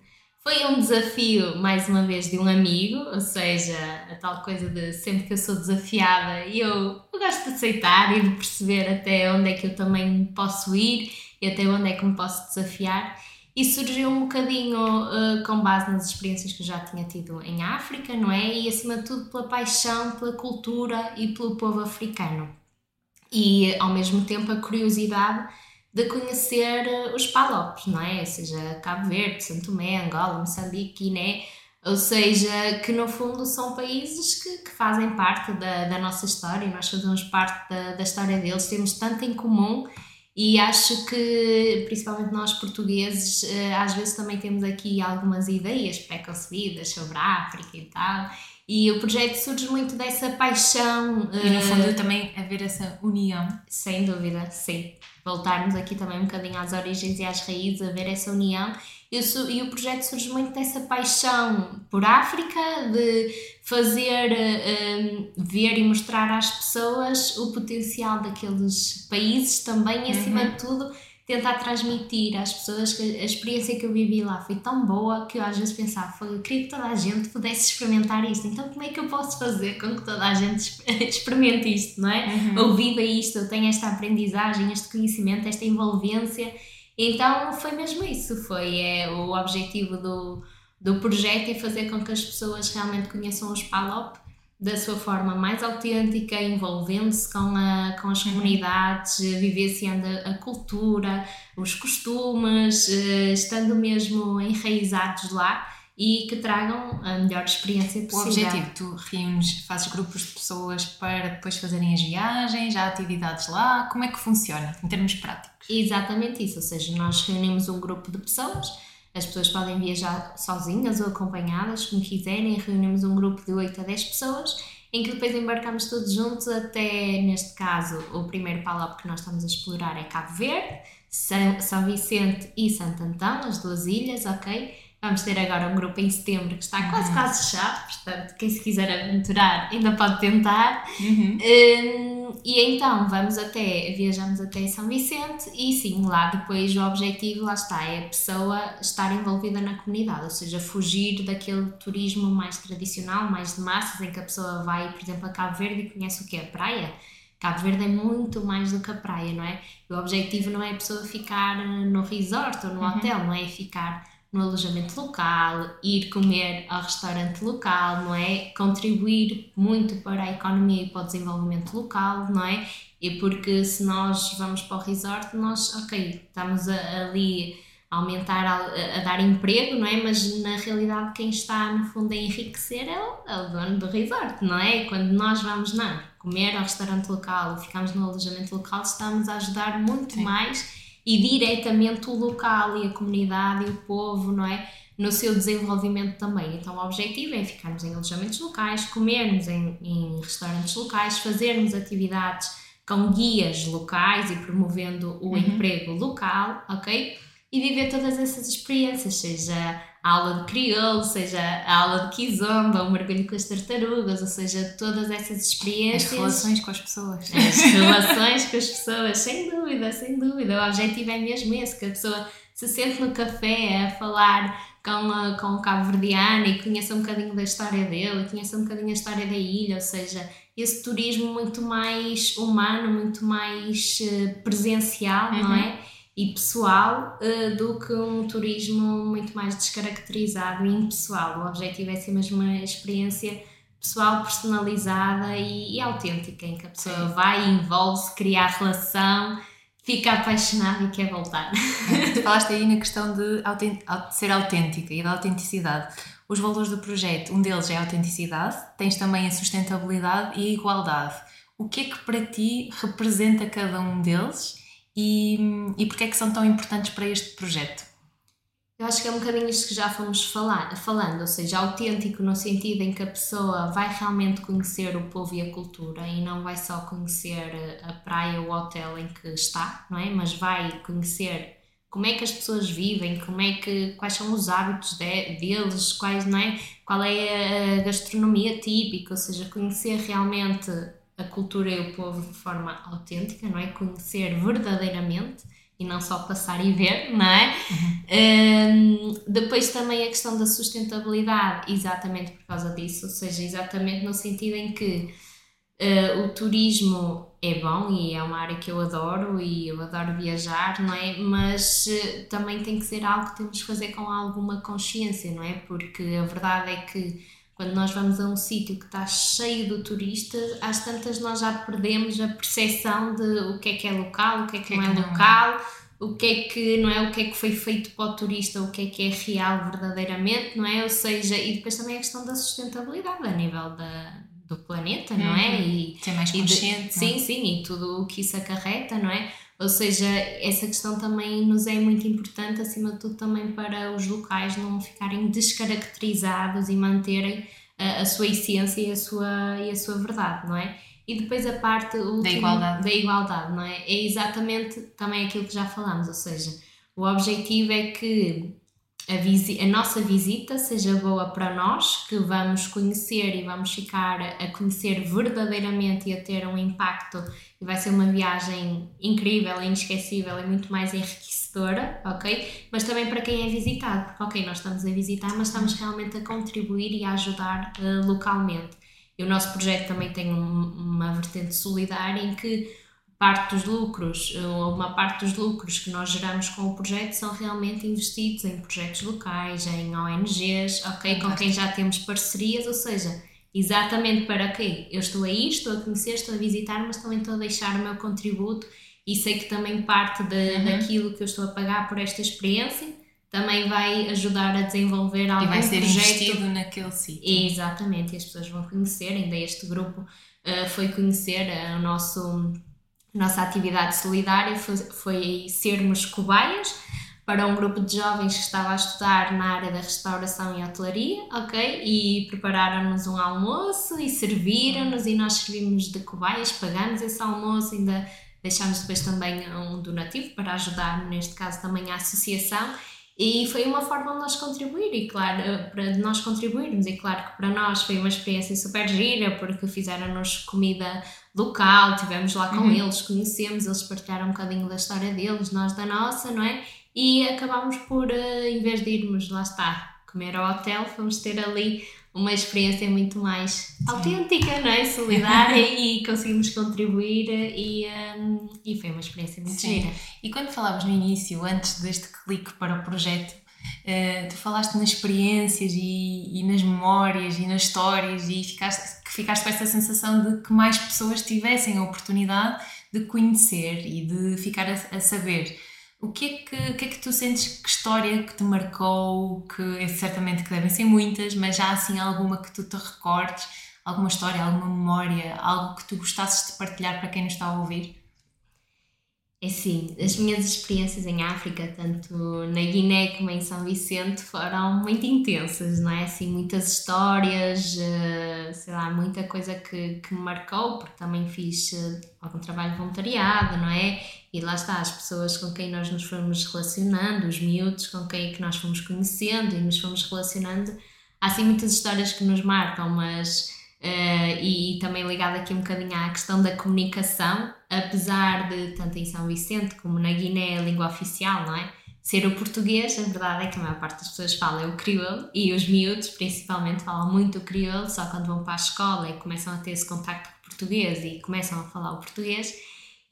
Foi um desafio, mais uma vez, de um amigo, ou seja, a tal coisa de sempre que eu sou desafiada, eu, eu gosto de aceitar e de perceber até onde é que eu também posso ir e até onde é que me posso desafiar. E surgiu um bocadinho uh, com base nas experiências que eu já tinha tido em África, não é? E acima de tudo pela paixão, pela cultura e pelo povo africano. E ao mesmo tempo a curiosidade de conhecer eh, os palopes, não é? Ou seja, Cabo Verde, Santo Tomé, Angola, Moçambique, Guiné, ou seja, que no fundo são países que, que fazem parte da, da, nossa história, nós fazemos parte da, da história deles, temos tanto em comum e acho que, principalmente nós portugueses, eh, às vezes também temos aqui algumas ideias pré-concebidas sobre a África e tal, e o projeto surge muito dessa paixão. E no fundo uh, também haver essa união. Sem dúvida, sim. Voltarmos aqui também um bocadinho às origens e às raízes, haver essa união. E o, e o projeto surge muito dessa paixão por África, de fazer uh, ver e mostrar às pessoas o potencial daqueles países também, e acima uhum. de tudo tentar transmitir às pessoas que a experiência que eu vivi lá foi tão boa que eu às vezes pensava, eu queria que toda a gente pudesse experimentar isto, então como é que eu posso fazer com que toda a gente experimente isto, não é? Uhum. Ou viva isto, eu tenho esta aprendizagem, este conhecimento, esta envolvência. Então foi mesmo isso, foi é, o objetivo do, do projeto é fazer com que as pessoas realmente conheçam os PALOP da sua forma mais autêntica, envolvendo-se com, a, com as uhum. comunidades, vivenciando a, a cultura, os costumes, eh, estando mesmo enraizados lá e que tragam a melhor experiência possível. O objetivo, tu reúnes, fazes grupos de pessoas para depois fazerem as viagens, há atividades lá, como é que funciona em termos práticos? Exatamente isso, ou seja, nós reunimos um grupo de pessoas as pessoas podem viajar sozinhas ou acompanhadas, como quiserem. Reunimos um grupo de 8 a 10 pessoas em que depois embarcamos todos juntos até, neste caso, o primeiro palop que nós estamos a explorar é Cabo Verde, São, São Vicente e Santo Antão, as duas ilhas, ok? Vamos ter agora um grupo em setembro que está quase, quase fechado, portanto, quem se quiser aventurar ainda pode tentar. Uhum. Um, e então vamos até, viajamos até São Vicente e sim, lá depois o objetivo, lá está, é a pessoa estar envolvida na comunidade, ou seja, fugir daquele turismo mais tradicional, mais de massas, em que a pessoa vai, por exemplo, a Cabo Verde e conhece o que é a praia. Cabo Verde é muito mais do que a praia, não é? O objetivo não é a pessoa ficar no resort ou no Uhum. hotel, não é ficar no alojamento local, ir comer ao restaurante local, não é? Contribuir muito para a economia e para o desenvolvimento local, não é? E porque se nós vamos para o resort, nós, ok, estamos a- ali a aumentar, a, a dar emprego, não é? Mas na realidade quem está no fundo a enriquecer é o, é o dono do resort, não é? Quando nós vamos, não, comer ao restaurante local, ficamos no alojamento local, estamos a ajudar muito Sim. mais e diretamente o local e a comunidade e o povo, não é? No seu desenvolvimento também. Então, o objetivo é ficarmos em alojamentos locais, comermos em, em restaurantes locais, fazermos atividades com guias locais e promovendo o Uhum. emprego local, ok? E viver todas essas experiências, seja a aula de crioulo, seja a aula de kizomba, o mergulho com as tartarugas, ou seja, todas essas As experiências. relações com as pessoas. As relações com as pessoas, sem dúvida, sem dúvida. O objetivo é mesmo esse, que a pessoa se sente no café a falar com, a- com o cabo-verdiano e conheça um bocadinho da história dele, conheça um bocadinho a história da ilha, ou seja, esse turismo muito mais humano, muito mais eh, presencial, não Uhum. é? E pessoal eh, do que um turismo muito mais descaracterizado e impessoal. O objetivo é ser mesmo uma experiência pessoal, personalizada e, e autêntica, em que a pessoa Sim. vai, envolve-se, cria a relação, fica apaixonada e quer voltar. Tu falaste aí na questão de ser autêntica e da autenticidade. Os valores do projeto, um deles é a autenticidade, tens também a sustentabilidade e a igualdade. O que é que para ti representa cada um deles e, e porque é que são tão importantes para este projeto? Eu acho que é um bocadinho isto que já fomos falar, falando, ou seja, autêntico no sentido em que a pessoa vai realmente conhecer o povo e a cultura e não vai só conhecer a praia ou o hotel em que está, não é? Mas vai conhecer como é que as pessoas vivem, como é que, quais são os hábitos de- deles, quais, não é? qual é a gastronomia típica, ou seja, conhecer realmente a cultura e o povo de forma autêntica, não é? Conhecer verdadeiramente e não só passar e ver, não é? Um, depois também a questão da sustentabilidade, exatamente por causa disso, ou seja, exatamente no sentido em que uh, o turismo é bom e é uma área que eu adoro e eu adoro viajar, não é? Mas uh, também tem que ser algo que temos que fazer com alguma consciência, não é? Porque a verdade é que quando nós vamos a um sítio que está cheio de turistas, às tantas nós já perdemos a percepção de o que é que é local, o que é que, é não é que é. local, o que é que não é o que é que foi feito para o turista, o que é que é real verdadeiramente, não é? Ou seja, e depois também a questão da sustentabilidade a nível da, do planeta, não é? Uhum. E, Ser mais e de- consciente. é? sim, sim, e tudo o que isso acarreta, não é? Ou seja, essa questão também nos é muito importante, acima de tudo, também para os locais não ficarem descaracterizados e manterem a, a sua essência e a sua, e a sua verdade, não é? E depois a parte última, igualdade. da igualdade, não é? É exatamente também aquilo que já falamos, ou seja, o objetivo é que a, visi a nossa visita seja boa para nós, que vamos conhecer e vamos ficar a conhecer verdadeiramente e a ter um impacto e vai ser uma viagem incrível, inesquecível e muito mais enriquecedora, ok? Mas também para quem é visitado, ok, nós estamos a visitar, mas estamos realmente a contribuir e a ajudar eh, localmente. E o nosso projeto também tem um- uma vertente solidária em que parte dos lucros, ou uma parte dos lucros que nós geramos com o projeto são realmente investidos em projetos locais, em ONGs, ok? Com quem já temos parcerias, ou seja, exatamente para quê? Eu estou aí, estou a conhecer, estou a visitar, mas também estou a deixar o meu contributo e sei que também parte de, Uhum. daquilo que eu estou a pagar por esta experiência também vai ajudar a desenvolver algum E vai ser projeto investido naquele sítio. Exatamente, e as pessoas vão conhecer, ainda este grupo uh, foi conhecer uh, o nosso, nossa atividade solidária, foi, foi sermos cobaias para um grupo de jovens que estava a estudar na área da restauração e hotelaria, ok? E prepararam-nos um almoço e serviram-nos e nós servimos de cobaias, pagamos esse almoço, ainda deixámos depois também um donativo para ajudar, neste caso também a associação. E foi uma forma de nós contribuir, e claro, para nós contribuirmos, e claro que para nós foi uma experiência super gira, porque fizeram-nos comida local, tivemos lá com uhum. eles, conhecemos, eles partilharam um bocadinho da história deles, nós da nossa, não é? e acabámos por, eh, em vez de irmos, lá está, comer ao hotel, fomos ter ali uma experiência muito mais Sim. autêntica, não é? solidária e conseguimos contribuir e, um, e foi uma experiência muito Sim. gira. E quando falavas no início, antes deste clique para o projeto, uh, tu falaste nas experiências e, e, nas memórias e nas histórias e ficaste, ficaste com essa sensação de que mais pessoas tivessem a oportunidade de conhecer e de ficar a, a saber o que, é que, o que é que tu sentes, que história que te marcou, que é certamente que devem ser muitas, mas já assim alguma que tu te recordes, alguma história, alguma memória, algo que tu gostasses de partilhar para quem nos está a ouvir? É sim, as minhas experiências em África, tanto na Guiné como em São Vicente, foram muito intensas, não é? Assim, muitas histórias, eh, sei lá, muita coisa que, que me marcou, porque também fiz eh, algum trabalho voluntariado, não é? E lá está, as pessoas com quem nós nos fomos relacionando, os miúdos com quem é que nós fomos conhecendo e nos fomos relacionando. Há assim muitas histórias que nos marcam, mas. Uh, e, também ligado aqui um bocadinho à questão da comunicação, apesar de, tanto em São Vicente como na Guiné, a língua oficial, não é? Ser o português, a verdade é que a maior parte das pessoas fala é o crioulo e os miúdos, principalmente, falam muito o crioulo, só quando vão para a escola e começam a ter esse contacto com o português e começam a falar o português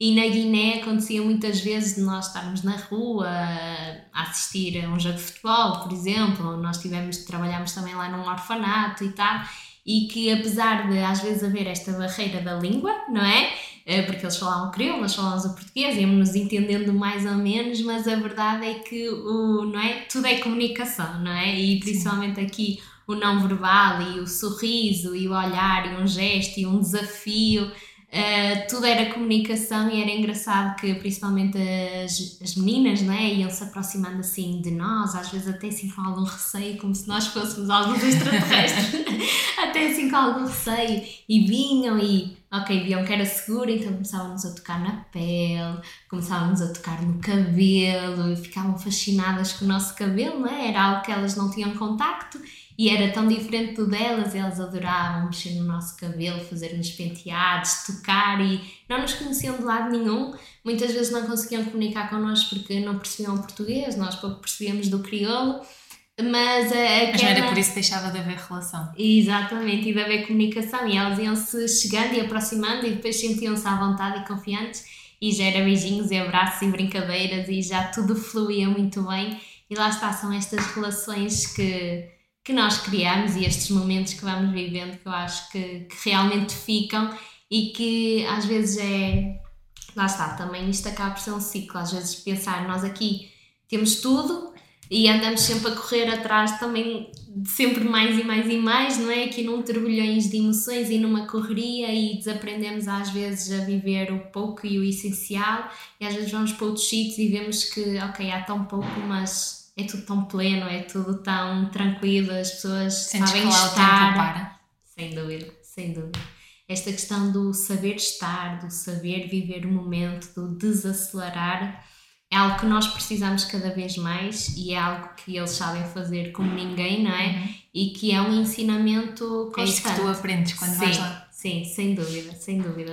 e na Guiné acontecia muitas vezes de nós estarmos na rua a assistir a um jogo de futebol, por exemplo, nós tivemos, trabalhamos também lá num orfanato e tal, e que apesar de às vezes haver esta barreira da língua, não é? Eh, porque eles falavam crioulo, nós falávamos o português, íamos nos entendendo mais ou menos, mas a verdade é que o, não é? tudo é comunicação, não é? E principalmente Sim. aqui o não verbal e o sorriso e o olhar e um gesto e um desafio Uh, tudo era comunicação e era engraçado que principalmente as, as meninas né, iam se aproximando assim de nós, às vezes até assim com algum receio, como se nós fôssemos alguns extraterrestres, até assim com algum receio, e vinham e ok, viam que era seguro, então começávamos a tocar na pele, começávamos a tocar no cabelo, e ficavam fascinadas com o nosso cabelo, não é? Era algo que elas não tinham contacto e era tão diferente do delas, elas adoravam mexer no nosso cabelo, fazer-nos penteados, tocar e não nos conheciam de lado nenhum. Muitas vezes não conseguiam comunicar connosco porque não percebiam o português, nós pouco percebíamos do crioulo. Mas, a, mas não era por isso que deixava de haver relação. Exatamente, e de haver comunicação. E elas iam-se chegando e aproximando e depois sentiam-se à vontade e confiantes. E já era beijinhos e abraços e brincadeiras e já tudo fluía muito bem. E lá está, são estas relações que, que nós criamos e estes momentos que vamos vivendo que eu acho que, que realmente ficam e que às vezes é. Lá está, também isto acaba por ser um ciclo. Às vezes pensar, nós aqui temos tudo e andamos sempre a correr atrás também sempre mais e mais e mais, não é? Aqui num turbilhões de emoções e numa correria e desaprendemos às vezes a viver o pouco e o essencial e às vezes vamos para outros sítios e vemos que, ok, há tão pouco, mas é tudo tão pleno, é tudo tão tranquilo, as pessoas Sentes sabem estar. Para. Sem dúvida, sem dúvida. Esta questão do saber estar, do saber viver o momento, do desacelerar, é algo que nós precisamos cada vez mais e é algo que eles sabem fazer como ninguém, não é? Uhum. E que é um ensinamento constante. É isso que tu aprendes quando sim, vais lá. Sim, sem dúvida, sem dúvida,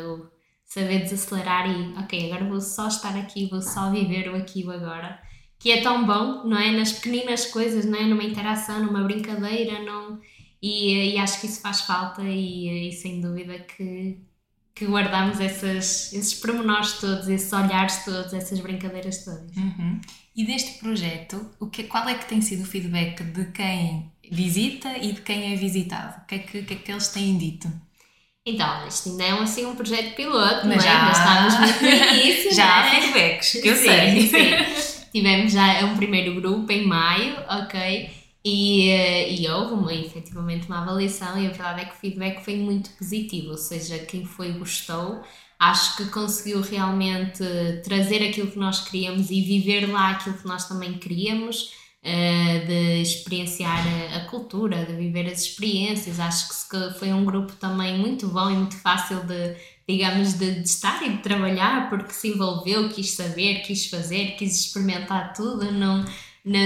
Saber desacelerar e, ok, agora vou só estar aqui, vou só viver o aqui e o agora que é tão bom, não é? Nas pequeninas coisas, não é? Numa interação, numa brincadeira, não... E, e acho que isso faz falta e, e sem dúvida que, que guardamos essas, esses pormenores todos, esses olhares todos, essas brincadeiras todas. Uhum. E deste projeto, o que, qual é que tem sido o feedback de quem visita e de quem é visitado? O que é que, que, é que eles têm dito? Então, isto ainda é um, assim, um projeto piloto, Mas não é? Já... Ainda estamos no início. já há é? feedbacks, que eu sim, sei. Sim. Tivemos já um primeiro grupo em maio, ok? E, eh, e houve uma, efetivamente uma avaliação e a verdade é que o feedback foi muito positivo, ou seja, quem foi gostou, acho que conseguiu realmente trazer aquilo que nós queríamos e viver lá aquilo que nós também queríamos, uh, de experienciar a, cultura, de viver as experiências. Acho que foi um grupo também muito bom e muito fácil de, digamos, de, de estar e de trabalhar, porque se envolveu, quis saber, quis fazer, quis experimentar tudo, não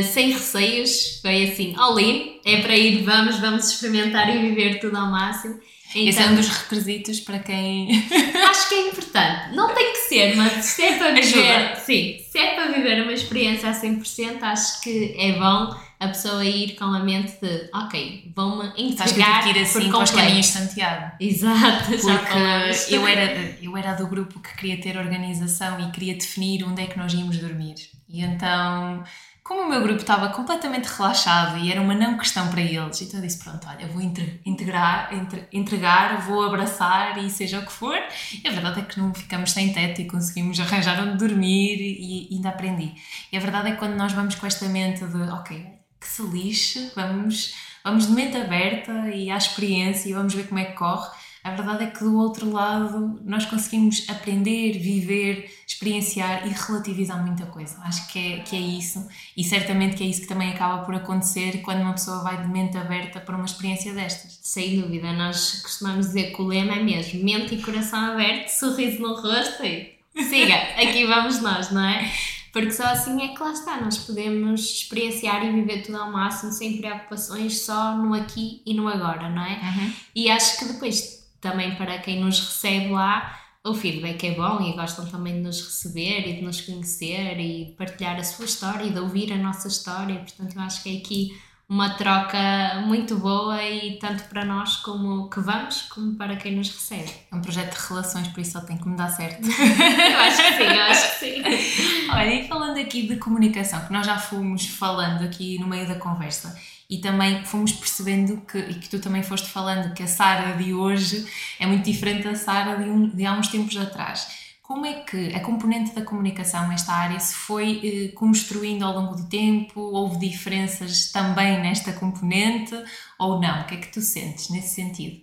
sem receios, foi assim, all in, é para ir, vamos, vamos experimentar e viver tudo ao máximo. Então, Esse é um dos requisitos para quem. acho que é importante. Não tem que ser, mas se é para viver. Sim, se é para viver uma experiência a 100%, acho que é bom a pessoa ir com a mente de ok, vão-me entregar que ir assim para os caminhos de Santiago. Exato, Porque eu era, eu era do grupo que queria ter organização e queria definir onde é que nós íamos dormir. E então como o meu grupo estava completamente relaxado e era uma não questão para eles, então eu disse: Pronto, olha, vou integrar, entregar, vou abraçar e seja o que for. E a verdade é que não ficamos sem teto e conseguimos arranjar onde dormir e ainda aprendi. E a verdade é que quando nós vamos com esta mente de: Ok, que se lixe, vamos, vamos de mente aberta e à experiência e vamos ver como é que corre a verdade é que do outro lado nós conseguimos aprender, viver, experienciar e relativizar muita coisa. Acho que é, que é isso e certamente que é isso que também acaba por acontecer quando uma pessoa vai de mente aberta para uma experiência destas. Sem dúvida, nós costumamos dizer que o lema é mesmo mente e coração aberto, sorriso no rosto e siga, aqui vamos nós, não é? Porque só assim é que lá está, nós podemos experienciar e viver tudo ao máximo sem preocupações, só no aqui e no agora, não é? Uhum. E acho que depois também para quem nos recebe lá, o feedback é bom e gostam também de nos receber e de nos conhecer e partilhar a sua história e de ouvir a nossa história. Portanto, eu acho que é aqui uma troca muito boa e tanto para nós como que vamos, como para quem nos recebe. É um projeto de relações, por isso só tem que me dar certo. eu acho que sim, eu acho que sim. Olha, e falando aqui de comunicação, que nós já fomos falando aqui no meio da conversa, e também fomos percebendo que, e que tu também foste falando, que a Sara de hoje é muito diferente da Sara de, um, de há uns tempos atrás. Como é que a componente da comunicação nesta área se foi eh, construindo ao longo do tempo? Houve diferenças também nesta componente ou não? O que é que tu sentes nesse sentido?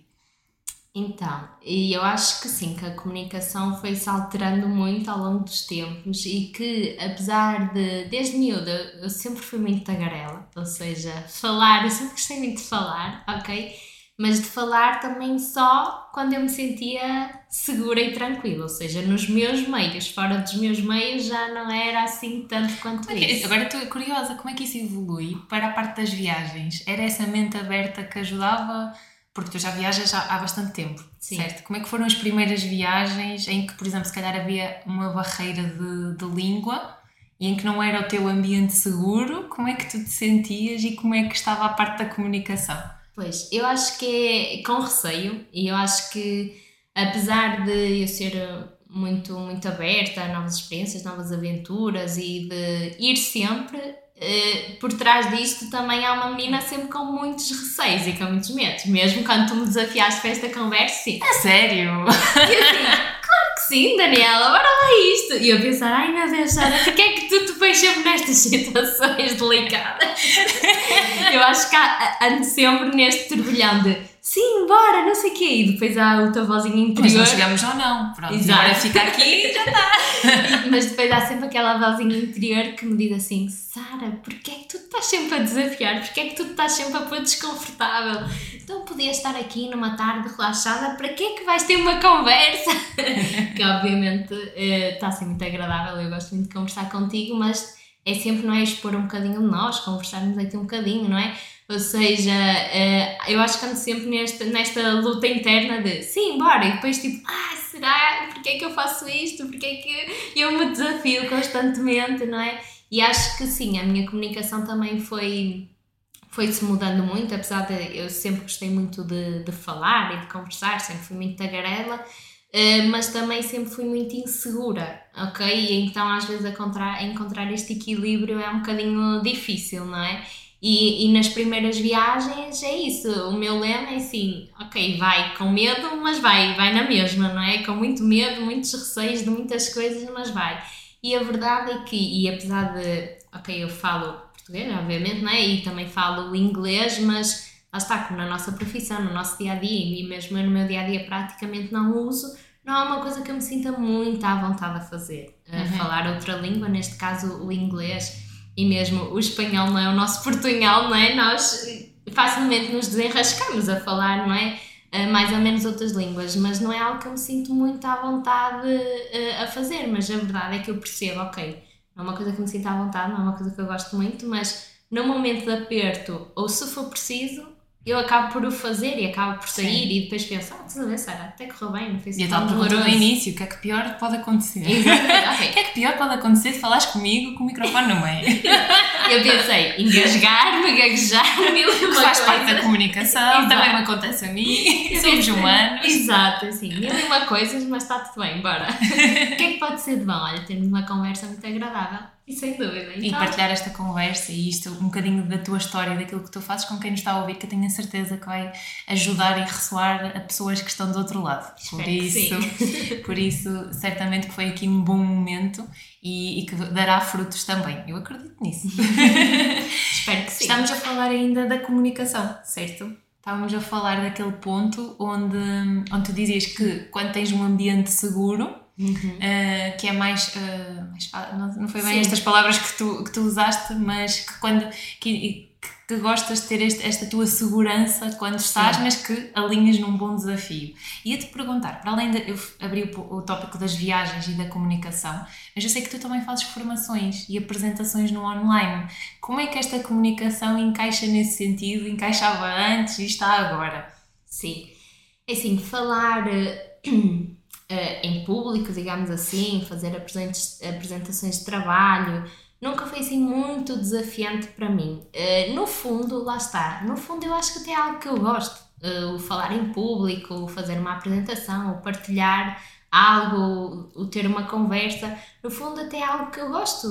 Então, eu acho que sim, que a comunicação foi-se alterando muito ao longo dos tempos e que, apesar de, desde miúda, eu sempre fui muito tagarela, ou seja, falar, eu sempre gostei muito de falar, ok? Mas de falar também só quando eu me sentia segura e tranquila, ou seja, nos meus meios, fora dos meus meios já não era assim tanto quanto é isso. Agora estou curiosa, como é que isso evolui para a parte das viagens? Era essa mente aberta que ajudava? Porque tu já viajas há, há bastante tempo, Sim. certo? Como é que foram as primeiras viagens em que, por exemplo, se calhar havia uma barreira de, de língua e em que não era o teu ambiente seguro? Como é que tu te sentias e como é que estava a parte da comunicação? Pois, eu acho que é com receio e eu acho que apesar de eu ser muito, muito aberta a novas experiências, novas aventuras e de ir sempre, Uh, por trás disto também há uma menina sempre com muitos receios e com muitos medos, mesmo quando tu me desafiaste para esta conversa, sim. É sério? E assim, sim, Daniela, bora lá isto. E eu pensar, ai meu Deus, Sara, porquê é que tu te pões sempre nestas situações delicadas? eu acho que ando sempre neste turbilhão de sim, bora, não sei o quê. E depois há a tua vozinha interior. Mas não chegamos ou não. Pronto, Exato. agora fica aqui e já está. Mas depois há sempre aquela vozinha interior que me diz assim: Sara, porquê é que tu estás sempre a desafiar? Porquê é que tu estás sempre a pôr desconfortável? Então podias estar aqui numa tarde relaxada, para que é que vais ter uma conversa? que obviamente está a ser muito agradável, eu gosto muito de conversar contigo, mas é sempre, não é, expor um bocadinho de nós, conversarmos aqui um bocadinho, não é? Ou seja, uh, eu acho que ando sempre nesta, nesta luta interna de sim, bora, e depois tipo, ah, será? Porquê é que eu faço isto? Porquê é que eu me desafio constantemente, não é? E acho que sim, a minha comunicação também foi foi-se mudando muito, apesar de eu sempre gostei muito de, de falar e de conversar, sempre fui muito tagarela, uh, mas também sempre fui muito insegura, ok? E então às vezes encontrar, encontrar este equilíbrio é um bocadinho difícil, não é? E, e, nas primeiras viagens é isso, o meu lema é assim, ok, vai com medo, mas vai, vai na mesma, não é? Com muito medo, muitos receios de muitas coisas, mas vai. E a verdade é que, e apesar de, ok, eu falo português, obviamente, não é? E também falo inglês, mas lá está, como na nossa profissão, no nosso dia a dia, e mesmo eu no meu dia a dia praticamente não uso, não é uma coisa que eu me sinta muito à vontade a fazer. A Uhum. falar outra língua, neste caso o inglês e mesmo o espanhol não é o nosso portunhol, não é? Nós facilmente nos desenrascamos a falar, não é? Eh, mais ou menos outras línguas, mas não é algo que eu me sinto muito à vontade eh, a fazer. Mas a verdade é que eu percebo, ok, não é uma coisa que me sinto à vontade, não é uma coisa que eu gosto muito, mas no momento de aperto, ou se for preciso, eu acabo por o fazer e acabo por sair Sim. e depois penso, ah, a ver, Sara, até correu bem, não fez E a assim tal pergunta doloroso. início, o que é que pior pode acontecer? Exatamente, O ok. que é que pior pode acontecer se falares comigo com o microfone no meio? Eu pensei, engasgar-me, gaguejar, mil e Que uma faz parte da comunicação, Exato. também me acontece a mim, somos humanos. Exato, assim, mil e uma coisas, mas está tudo bem, bora. o que é que pode ser de bom? Olha, termos uma conversa muito agradável. E sem dúvida. E Então, partilhar esta conversa e isto, um bocadinho da tua história, daquilo que tu fazes com quem nos está a ouvir, que eu tenho a certeza que vai ajudar e ressoar a pessoas que estão do outro lado. Por Espero isso, por isso, certamente que foi aqui um bom momento e, e que dará frutos também. Eu acredito nisso. espero que sim. Estamos a falar ainda da comunicação, certo? Estávamos a falar daquele ponto onde, onde tu dizias que quando tens um ambiente seguro, Uhum. Uh, que é mais, uh, mais não, não foi bem Sim. estas palavras que tu, que tu usaste, mas que quando que, que- gostas de ter este- esta tua segurança quando estás, Sim. mas que alinhas num bom desafio. Ia-te perguntar, para além de eu abri o, o tópico das viagens e da comunicação, mas eu sei que tu também fazes formações e apresentações no online. Como é que esta comunicação encaixa nesse sentido? Encaixava antes e está agora? Sim. É assim, falar eh, em público, digamos assim, fazer apresentações de trabalho, nunca foi assim muito desafiante para mim. Eh, no fundo, lá está, no fundo eu acho que até é algo que eu gosto. Eh, o falar em público, o fazer uma apresentação, o partilhar algo, o ter uma conversa, no fundo até é algo que eu gosto.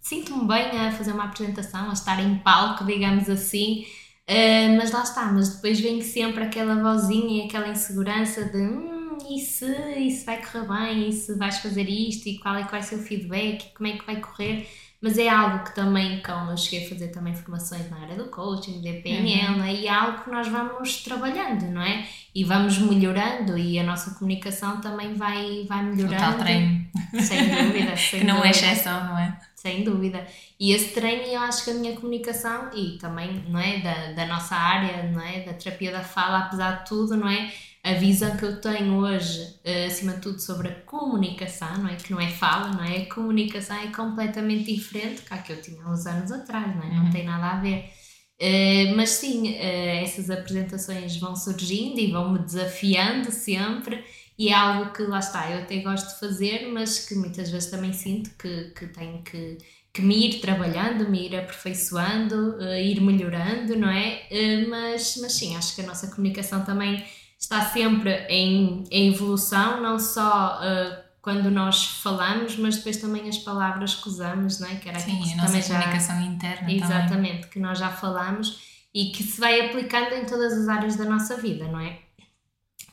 Sinto-me bem a fazer uma apresentação, a estar em palco, digamos assim, Uh, mas lá está, mas depois vem sempre aquela vozinha e aquela insegurança de hum, e se, e se vai correr bem, e se vais fazer isto, e qual é que vai ser o feedback, e como é que vai correr. Mas é algo que também, como eu cheguei a fazer também formações na área do coaching, do PNL, né? e é algo que nós vamos trabalhando, não é? E vamos melhorando, e a nossa comunicação também vai, vai O melhorando. tal treino, Sem dúvida, sem que não é dúvida exceção, não é? sem dúvida. E esse treino, eu acho que a minha comunicação e também, não é, da, da nossa área, não é, da terapia da fala, apesar de tudo, não é, a visão que eu tenho hoje, eh, acima de tudo, sobre a comunicação, não é, que não é fala, não é, a comunicação é completamente diferente a que eu tinha uns anos atrás, não é, não Uhum. tem nada a ver. Eh, mas sim, eh, essas apresentações vão surgindo e vão me desafiando sempre e é algo que lá está, eu até gosto de fazer, mas que muitas vezes também sinto que, que tenho que, que me ir trabalhando, me ir aperfeiçoando, ir melhorando, não é? Mas, mas sim, acho que a nossa comunicação também está sempre em, em evolução, não só eh, quando nós falamos, mas depois também as palavras que usamos, não é? Que era aquilo que Sim, a nossa também já- comunicação interna também. Exatamente, que nós já falamos e que se vai aplicando em todas as áreas da nossa vida, não é?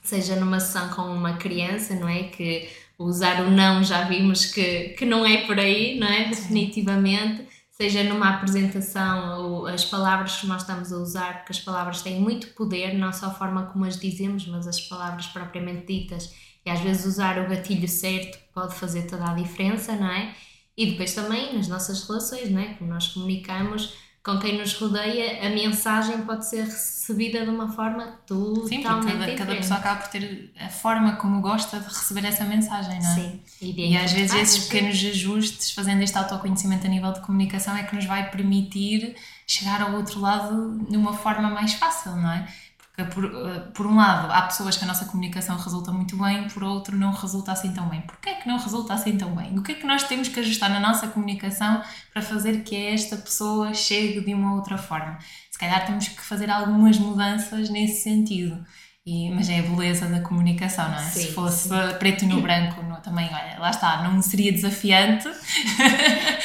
Seja numa sessão com uma criança, não é? Que usar o não já vimos que, que não é por aí, não é? Definitivamente. Seja numa apresentação, ou as palavras que nós estamos a usar, porque as palavras têm muito poder, não só a forma como as dizemos, mas as palavras propriamente ditas. E às vezes usar o gatilho certo pode fazer toda a diferença, não é? E depois também nas nossas relações, não é? Como nós comunicamos com quem nos rodeia, a mensagem pode ser recebida de uma forma totalmente Sim, porque cada, diferente. cada pessoa acaba por ter a forma como gosta de receber essa mensagem, não é? Sim. E, E às vezes esses sim. pequenos ajustes, fazendo este autoconhecimento a nível de comunicação, é que nos vai permitir chegar ao outro lado de uma forma mais fácil, não é? Porque, por, eh, por um lado, há pessoas que a nossa comunicação resulta muito bem, por outro, não resulta assim tão bem. Porquê é que não resulta assim tão bem? O que é que nós temos que ajustar na nossa comunicação para fazer que esta pessoa chegue de uma outra forma? Se calhar temos que fazer algumas mudanças nesse sentido. E, mas é a beleza da comunicação, não é? Sim, Se fosse preto e no branco, não- também, olha, lá está, não seria desafiante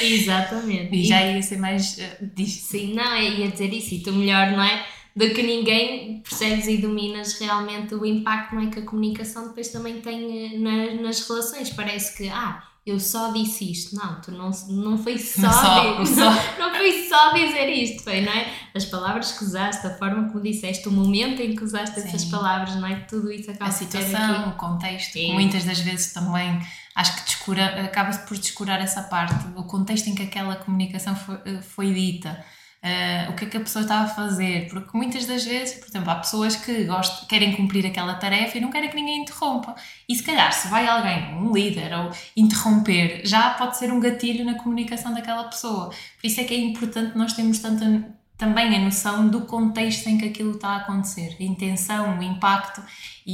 Exatamente. e já ia ser mais. diz- Sim, não, ia dizer isso, e tu melhor, não é? Do que ninguém percebes e dominas realmente o impacto não é, que a comunicação depois também tem eh, na- nas relações. Parece que, ah, eu só disse isto. Não, tu não, não foi só, Só, di- só. não foi só dizer isto, foi, não é? As palavras que usaste, a forma como disseste, o momento em que usaste essas Sim. palavras, não é? Tudo isso acaba a situação, o contexto, Sim. que muitas das vezes também acho que descura, acaba-se por descurar essa parte, o contexto em que aquela comunicação foi, foi dita. Eh, o que é que a pessoa estava a fazer, porque muitas das vezes, por exemplo, há pessoas que gostam, querem cumprir aquela tarefa e não querem que ninguém interrompa. E se calhar, se vai alguém, um líder, ou interromper, já pode ser um gatilho na comunicação daquela pessoa. Por isso é que é importante nós termos tanta, também a noção do contexto em que aquilo está a acontecer, a intenção, o impacto e,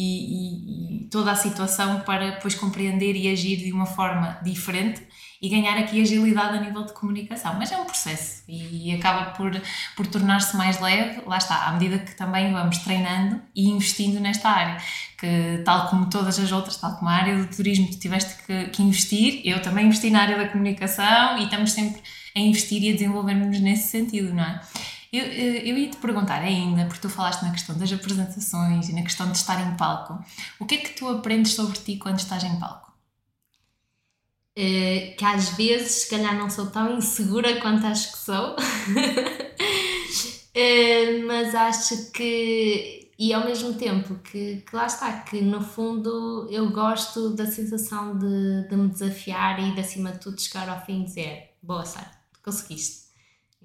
e- e toda a situação para depois compreender e agir de uma forma diferente e ganhar aqui agilidade a nível de comunicação. Mas é um processo e acaba por, por tornar-se mais leve, lá está, à medida que também vamos treinando e investindo nesta área, que tal como todas as outras, tal como a área do turismo, tu tiveste que, que investir, eu também investi na área da comunicação e estamos sempre a investir e a desenvolvermos nesse sentido, não é? Eu, eu eu ia te perguntar ainda, porque tu falaste na questão das apresentações e na questão de estar em palco, o que é que tu aprendes sobre ti quando estás em palco? Eh, que às vezes, se calhar, não sou tão insegura quanto acho que sou, Eh, mas acho que, e ao mesmo tempo, que, que lá está, que no fundo eu gosto da sensação de, de me desafiar e de acima de tudo chegar ao fim e dizer: Boa, Sara, conseguiste.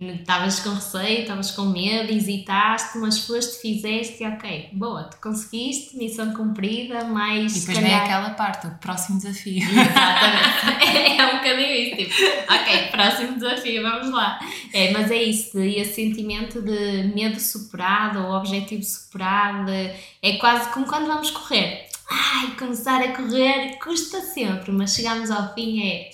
Estavas com receio, estavas com medo, hesitaste, mas foste, fizeste e ok, boa, tu conseguiste, missão cumprida, mas E depois vem calhar- aquela parte, o próximo desafio. Exatamente. É um bocadinho isso, tipo, ok, próximo desafio, vamos lá. É, mas é isso, de- esse sentimento de medo superado ou objetivo superado, é quase como quando vamos correr. Ai, começar a correr custa sempre, mas chegamos ao fim é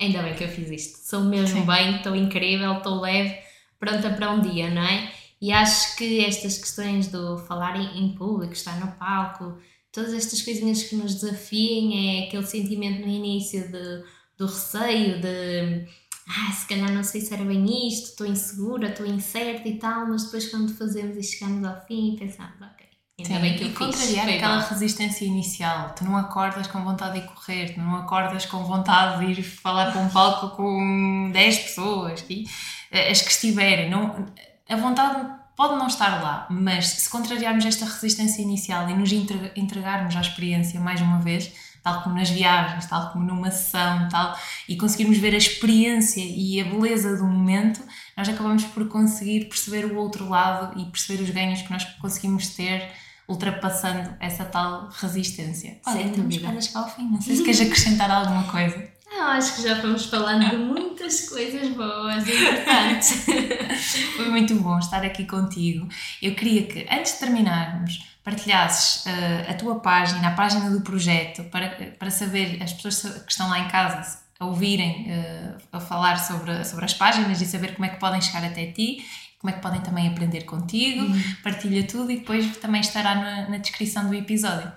ainda bem que eu fiz isto. Sou mesmo Sim. bem, estou incrível, estou leve, pronta para um dia, não é? E acho que estas questões do falar em, público, estar no palco, todas estas coisinhas que nos desafiem, é aquele sentimento no início de, do receio, de ah, se calhar não sei se era bem isto, estou insegura, estou incerta e tal, mas depois quando fazemos e chegamos ao fim e pensamos, ok, ainda Sim, bem que e eu fiz. contrariar aquela bom. resistência inicial. Tu não acordas com vontade de correr, tu não acordas com vontade de ir falar para um palco com 10 pessoas, e, eh, as que estiverem. Não, a vontade pode não estar lá, mas se contrariarmos esta resistência inicial e nos entre- entregarmos à experiência mais uma vez, tal como nas viagens, tal como numa sessão, tal, e conseguirmos ver a experiência e a beleza do momento, nós acabamos por conseguir perceber o outro lado e perceber os ganhos que nós conseguimos ter ultrapassando essa tal resistência. Olha, estamos dúvida. quase a chegar ao fim. Não sei se queres acrescentar alguma coisa. Não, acho que já fomos falando de muitas coisas boas e importantes. Foi muito bom estar aqui contigo. Eu queria que, antes de terminarmos, partilhasses eh, a tua página, a página do projeto, para, para saber, as pessoas que estão lá em casa a ouvirem eh, a falar sobre, sobre as páginas e saber como é que podem chegar até ti, como é que podem também aprender contigo. Partilha tudo e depois também estará na, na descrição do episódio.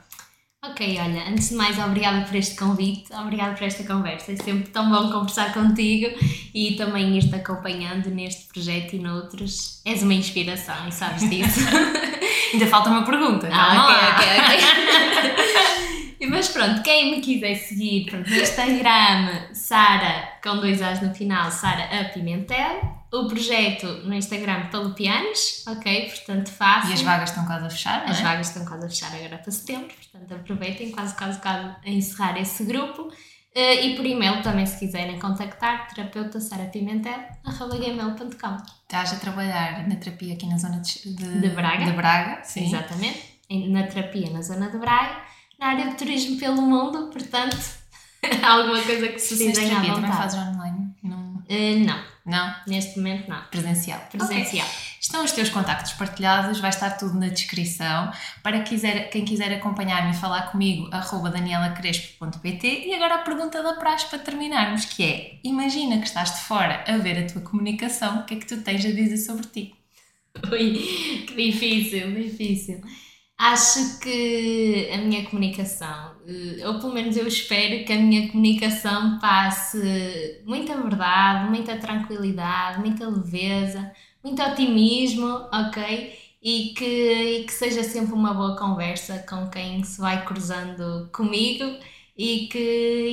Ok, olha, antes de mais, obrigada por este convite, obrigada por esta conversa. É sempre tão bom conversar contigo e também ir-te acompanhando neste projeto e noutros. És uma inspiração e sabes disso. Ainda falta uma pergunta. Ah, calma ok, ok, ok. Mas pronto, quem me quiser seguir pronto, no Instagram, Sara, com dois A's no final, Sara a Pimentel. O projeto no Instagram, Talupianos, ok? Portanto, fácil. E as vagas estão quase a fechar, não As é? vagas estão quase a fechar agora para setembro, portanto aproveitem, quase, quase, quase a encerrar esse grupo. Eh, e por e-mail também, se quiserem contactar, terapeuta sarapimentel.gmail.com Estás a trabalhar na terapia aqui na zona de, de, De Braga. de Braga, sim. Exatamente. Em- Na terapia na zona de Braga, na área de turismo pelo mundo, portanto, alguma coisa que Se se fizeres precisem à terapia, também vontade. fazes online? Não. Eh, não, Não? neste momento não. Presencial. Presencial. Ok. Estão os teus contactos partilhados, vai estar tudo na descrição. Para quiser, quem quiser acompanhar-me e falar comigo, arroba danielacrespo.pt. E agora a pergunta da praxe para terminarmos, que é, imagina que estás de fora a ver a tua comunicação, o que é que tu tens a dizer sobre ti? Ui, que difícil, difícil. Acho que a minha comunicação, ou pelo menos eu espero que a minha comunicação passe muita verdade, muita tranquilidade, muita leveza, muito otimismo, ok? E que, e que seja sempre uma boa conversa com quem se vai cruzando comigo e que,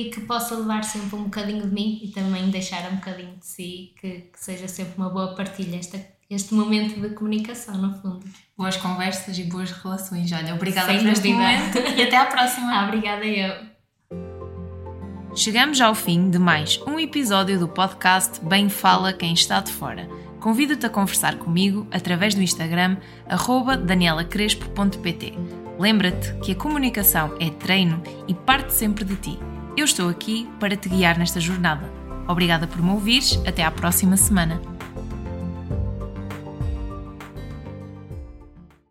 e que possa levar sempre um bocadinho de mim e também deixar um bocadinho de si, que, que seja sempre uma boa partilha esta, este momento de comunicação, no fundo. Boas conversas e boas relações. Olha, obrigada Sem por este momento e até à próxima. Ah, obrigada eu. Chegamos ao fim de mais um episódio do podcast Bem Fala Quem Está de Fora. Convido-te a conversar comigo através do Instagram danielacrespo.pt. Lembra-te que a comunicação é treino e parte sempre de ti. Eu estou aqui para te guiar nesta jornada. Obrigada por me ouvires, até à próxima semana.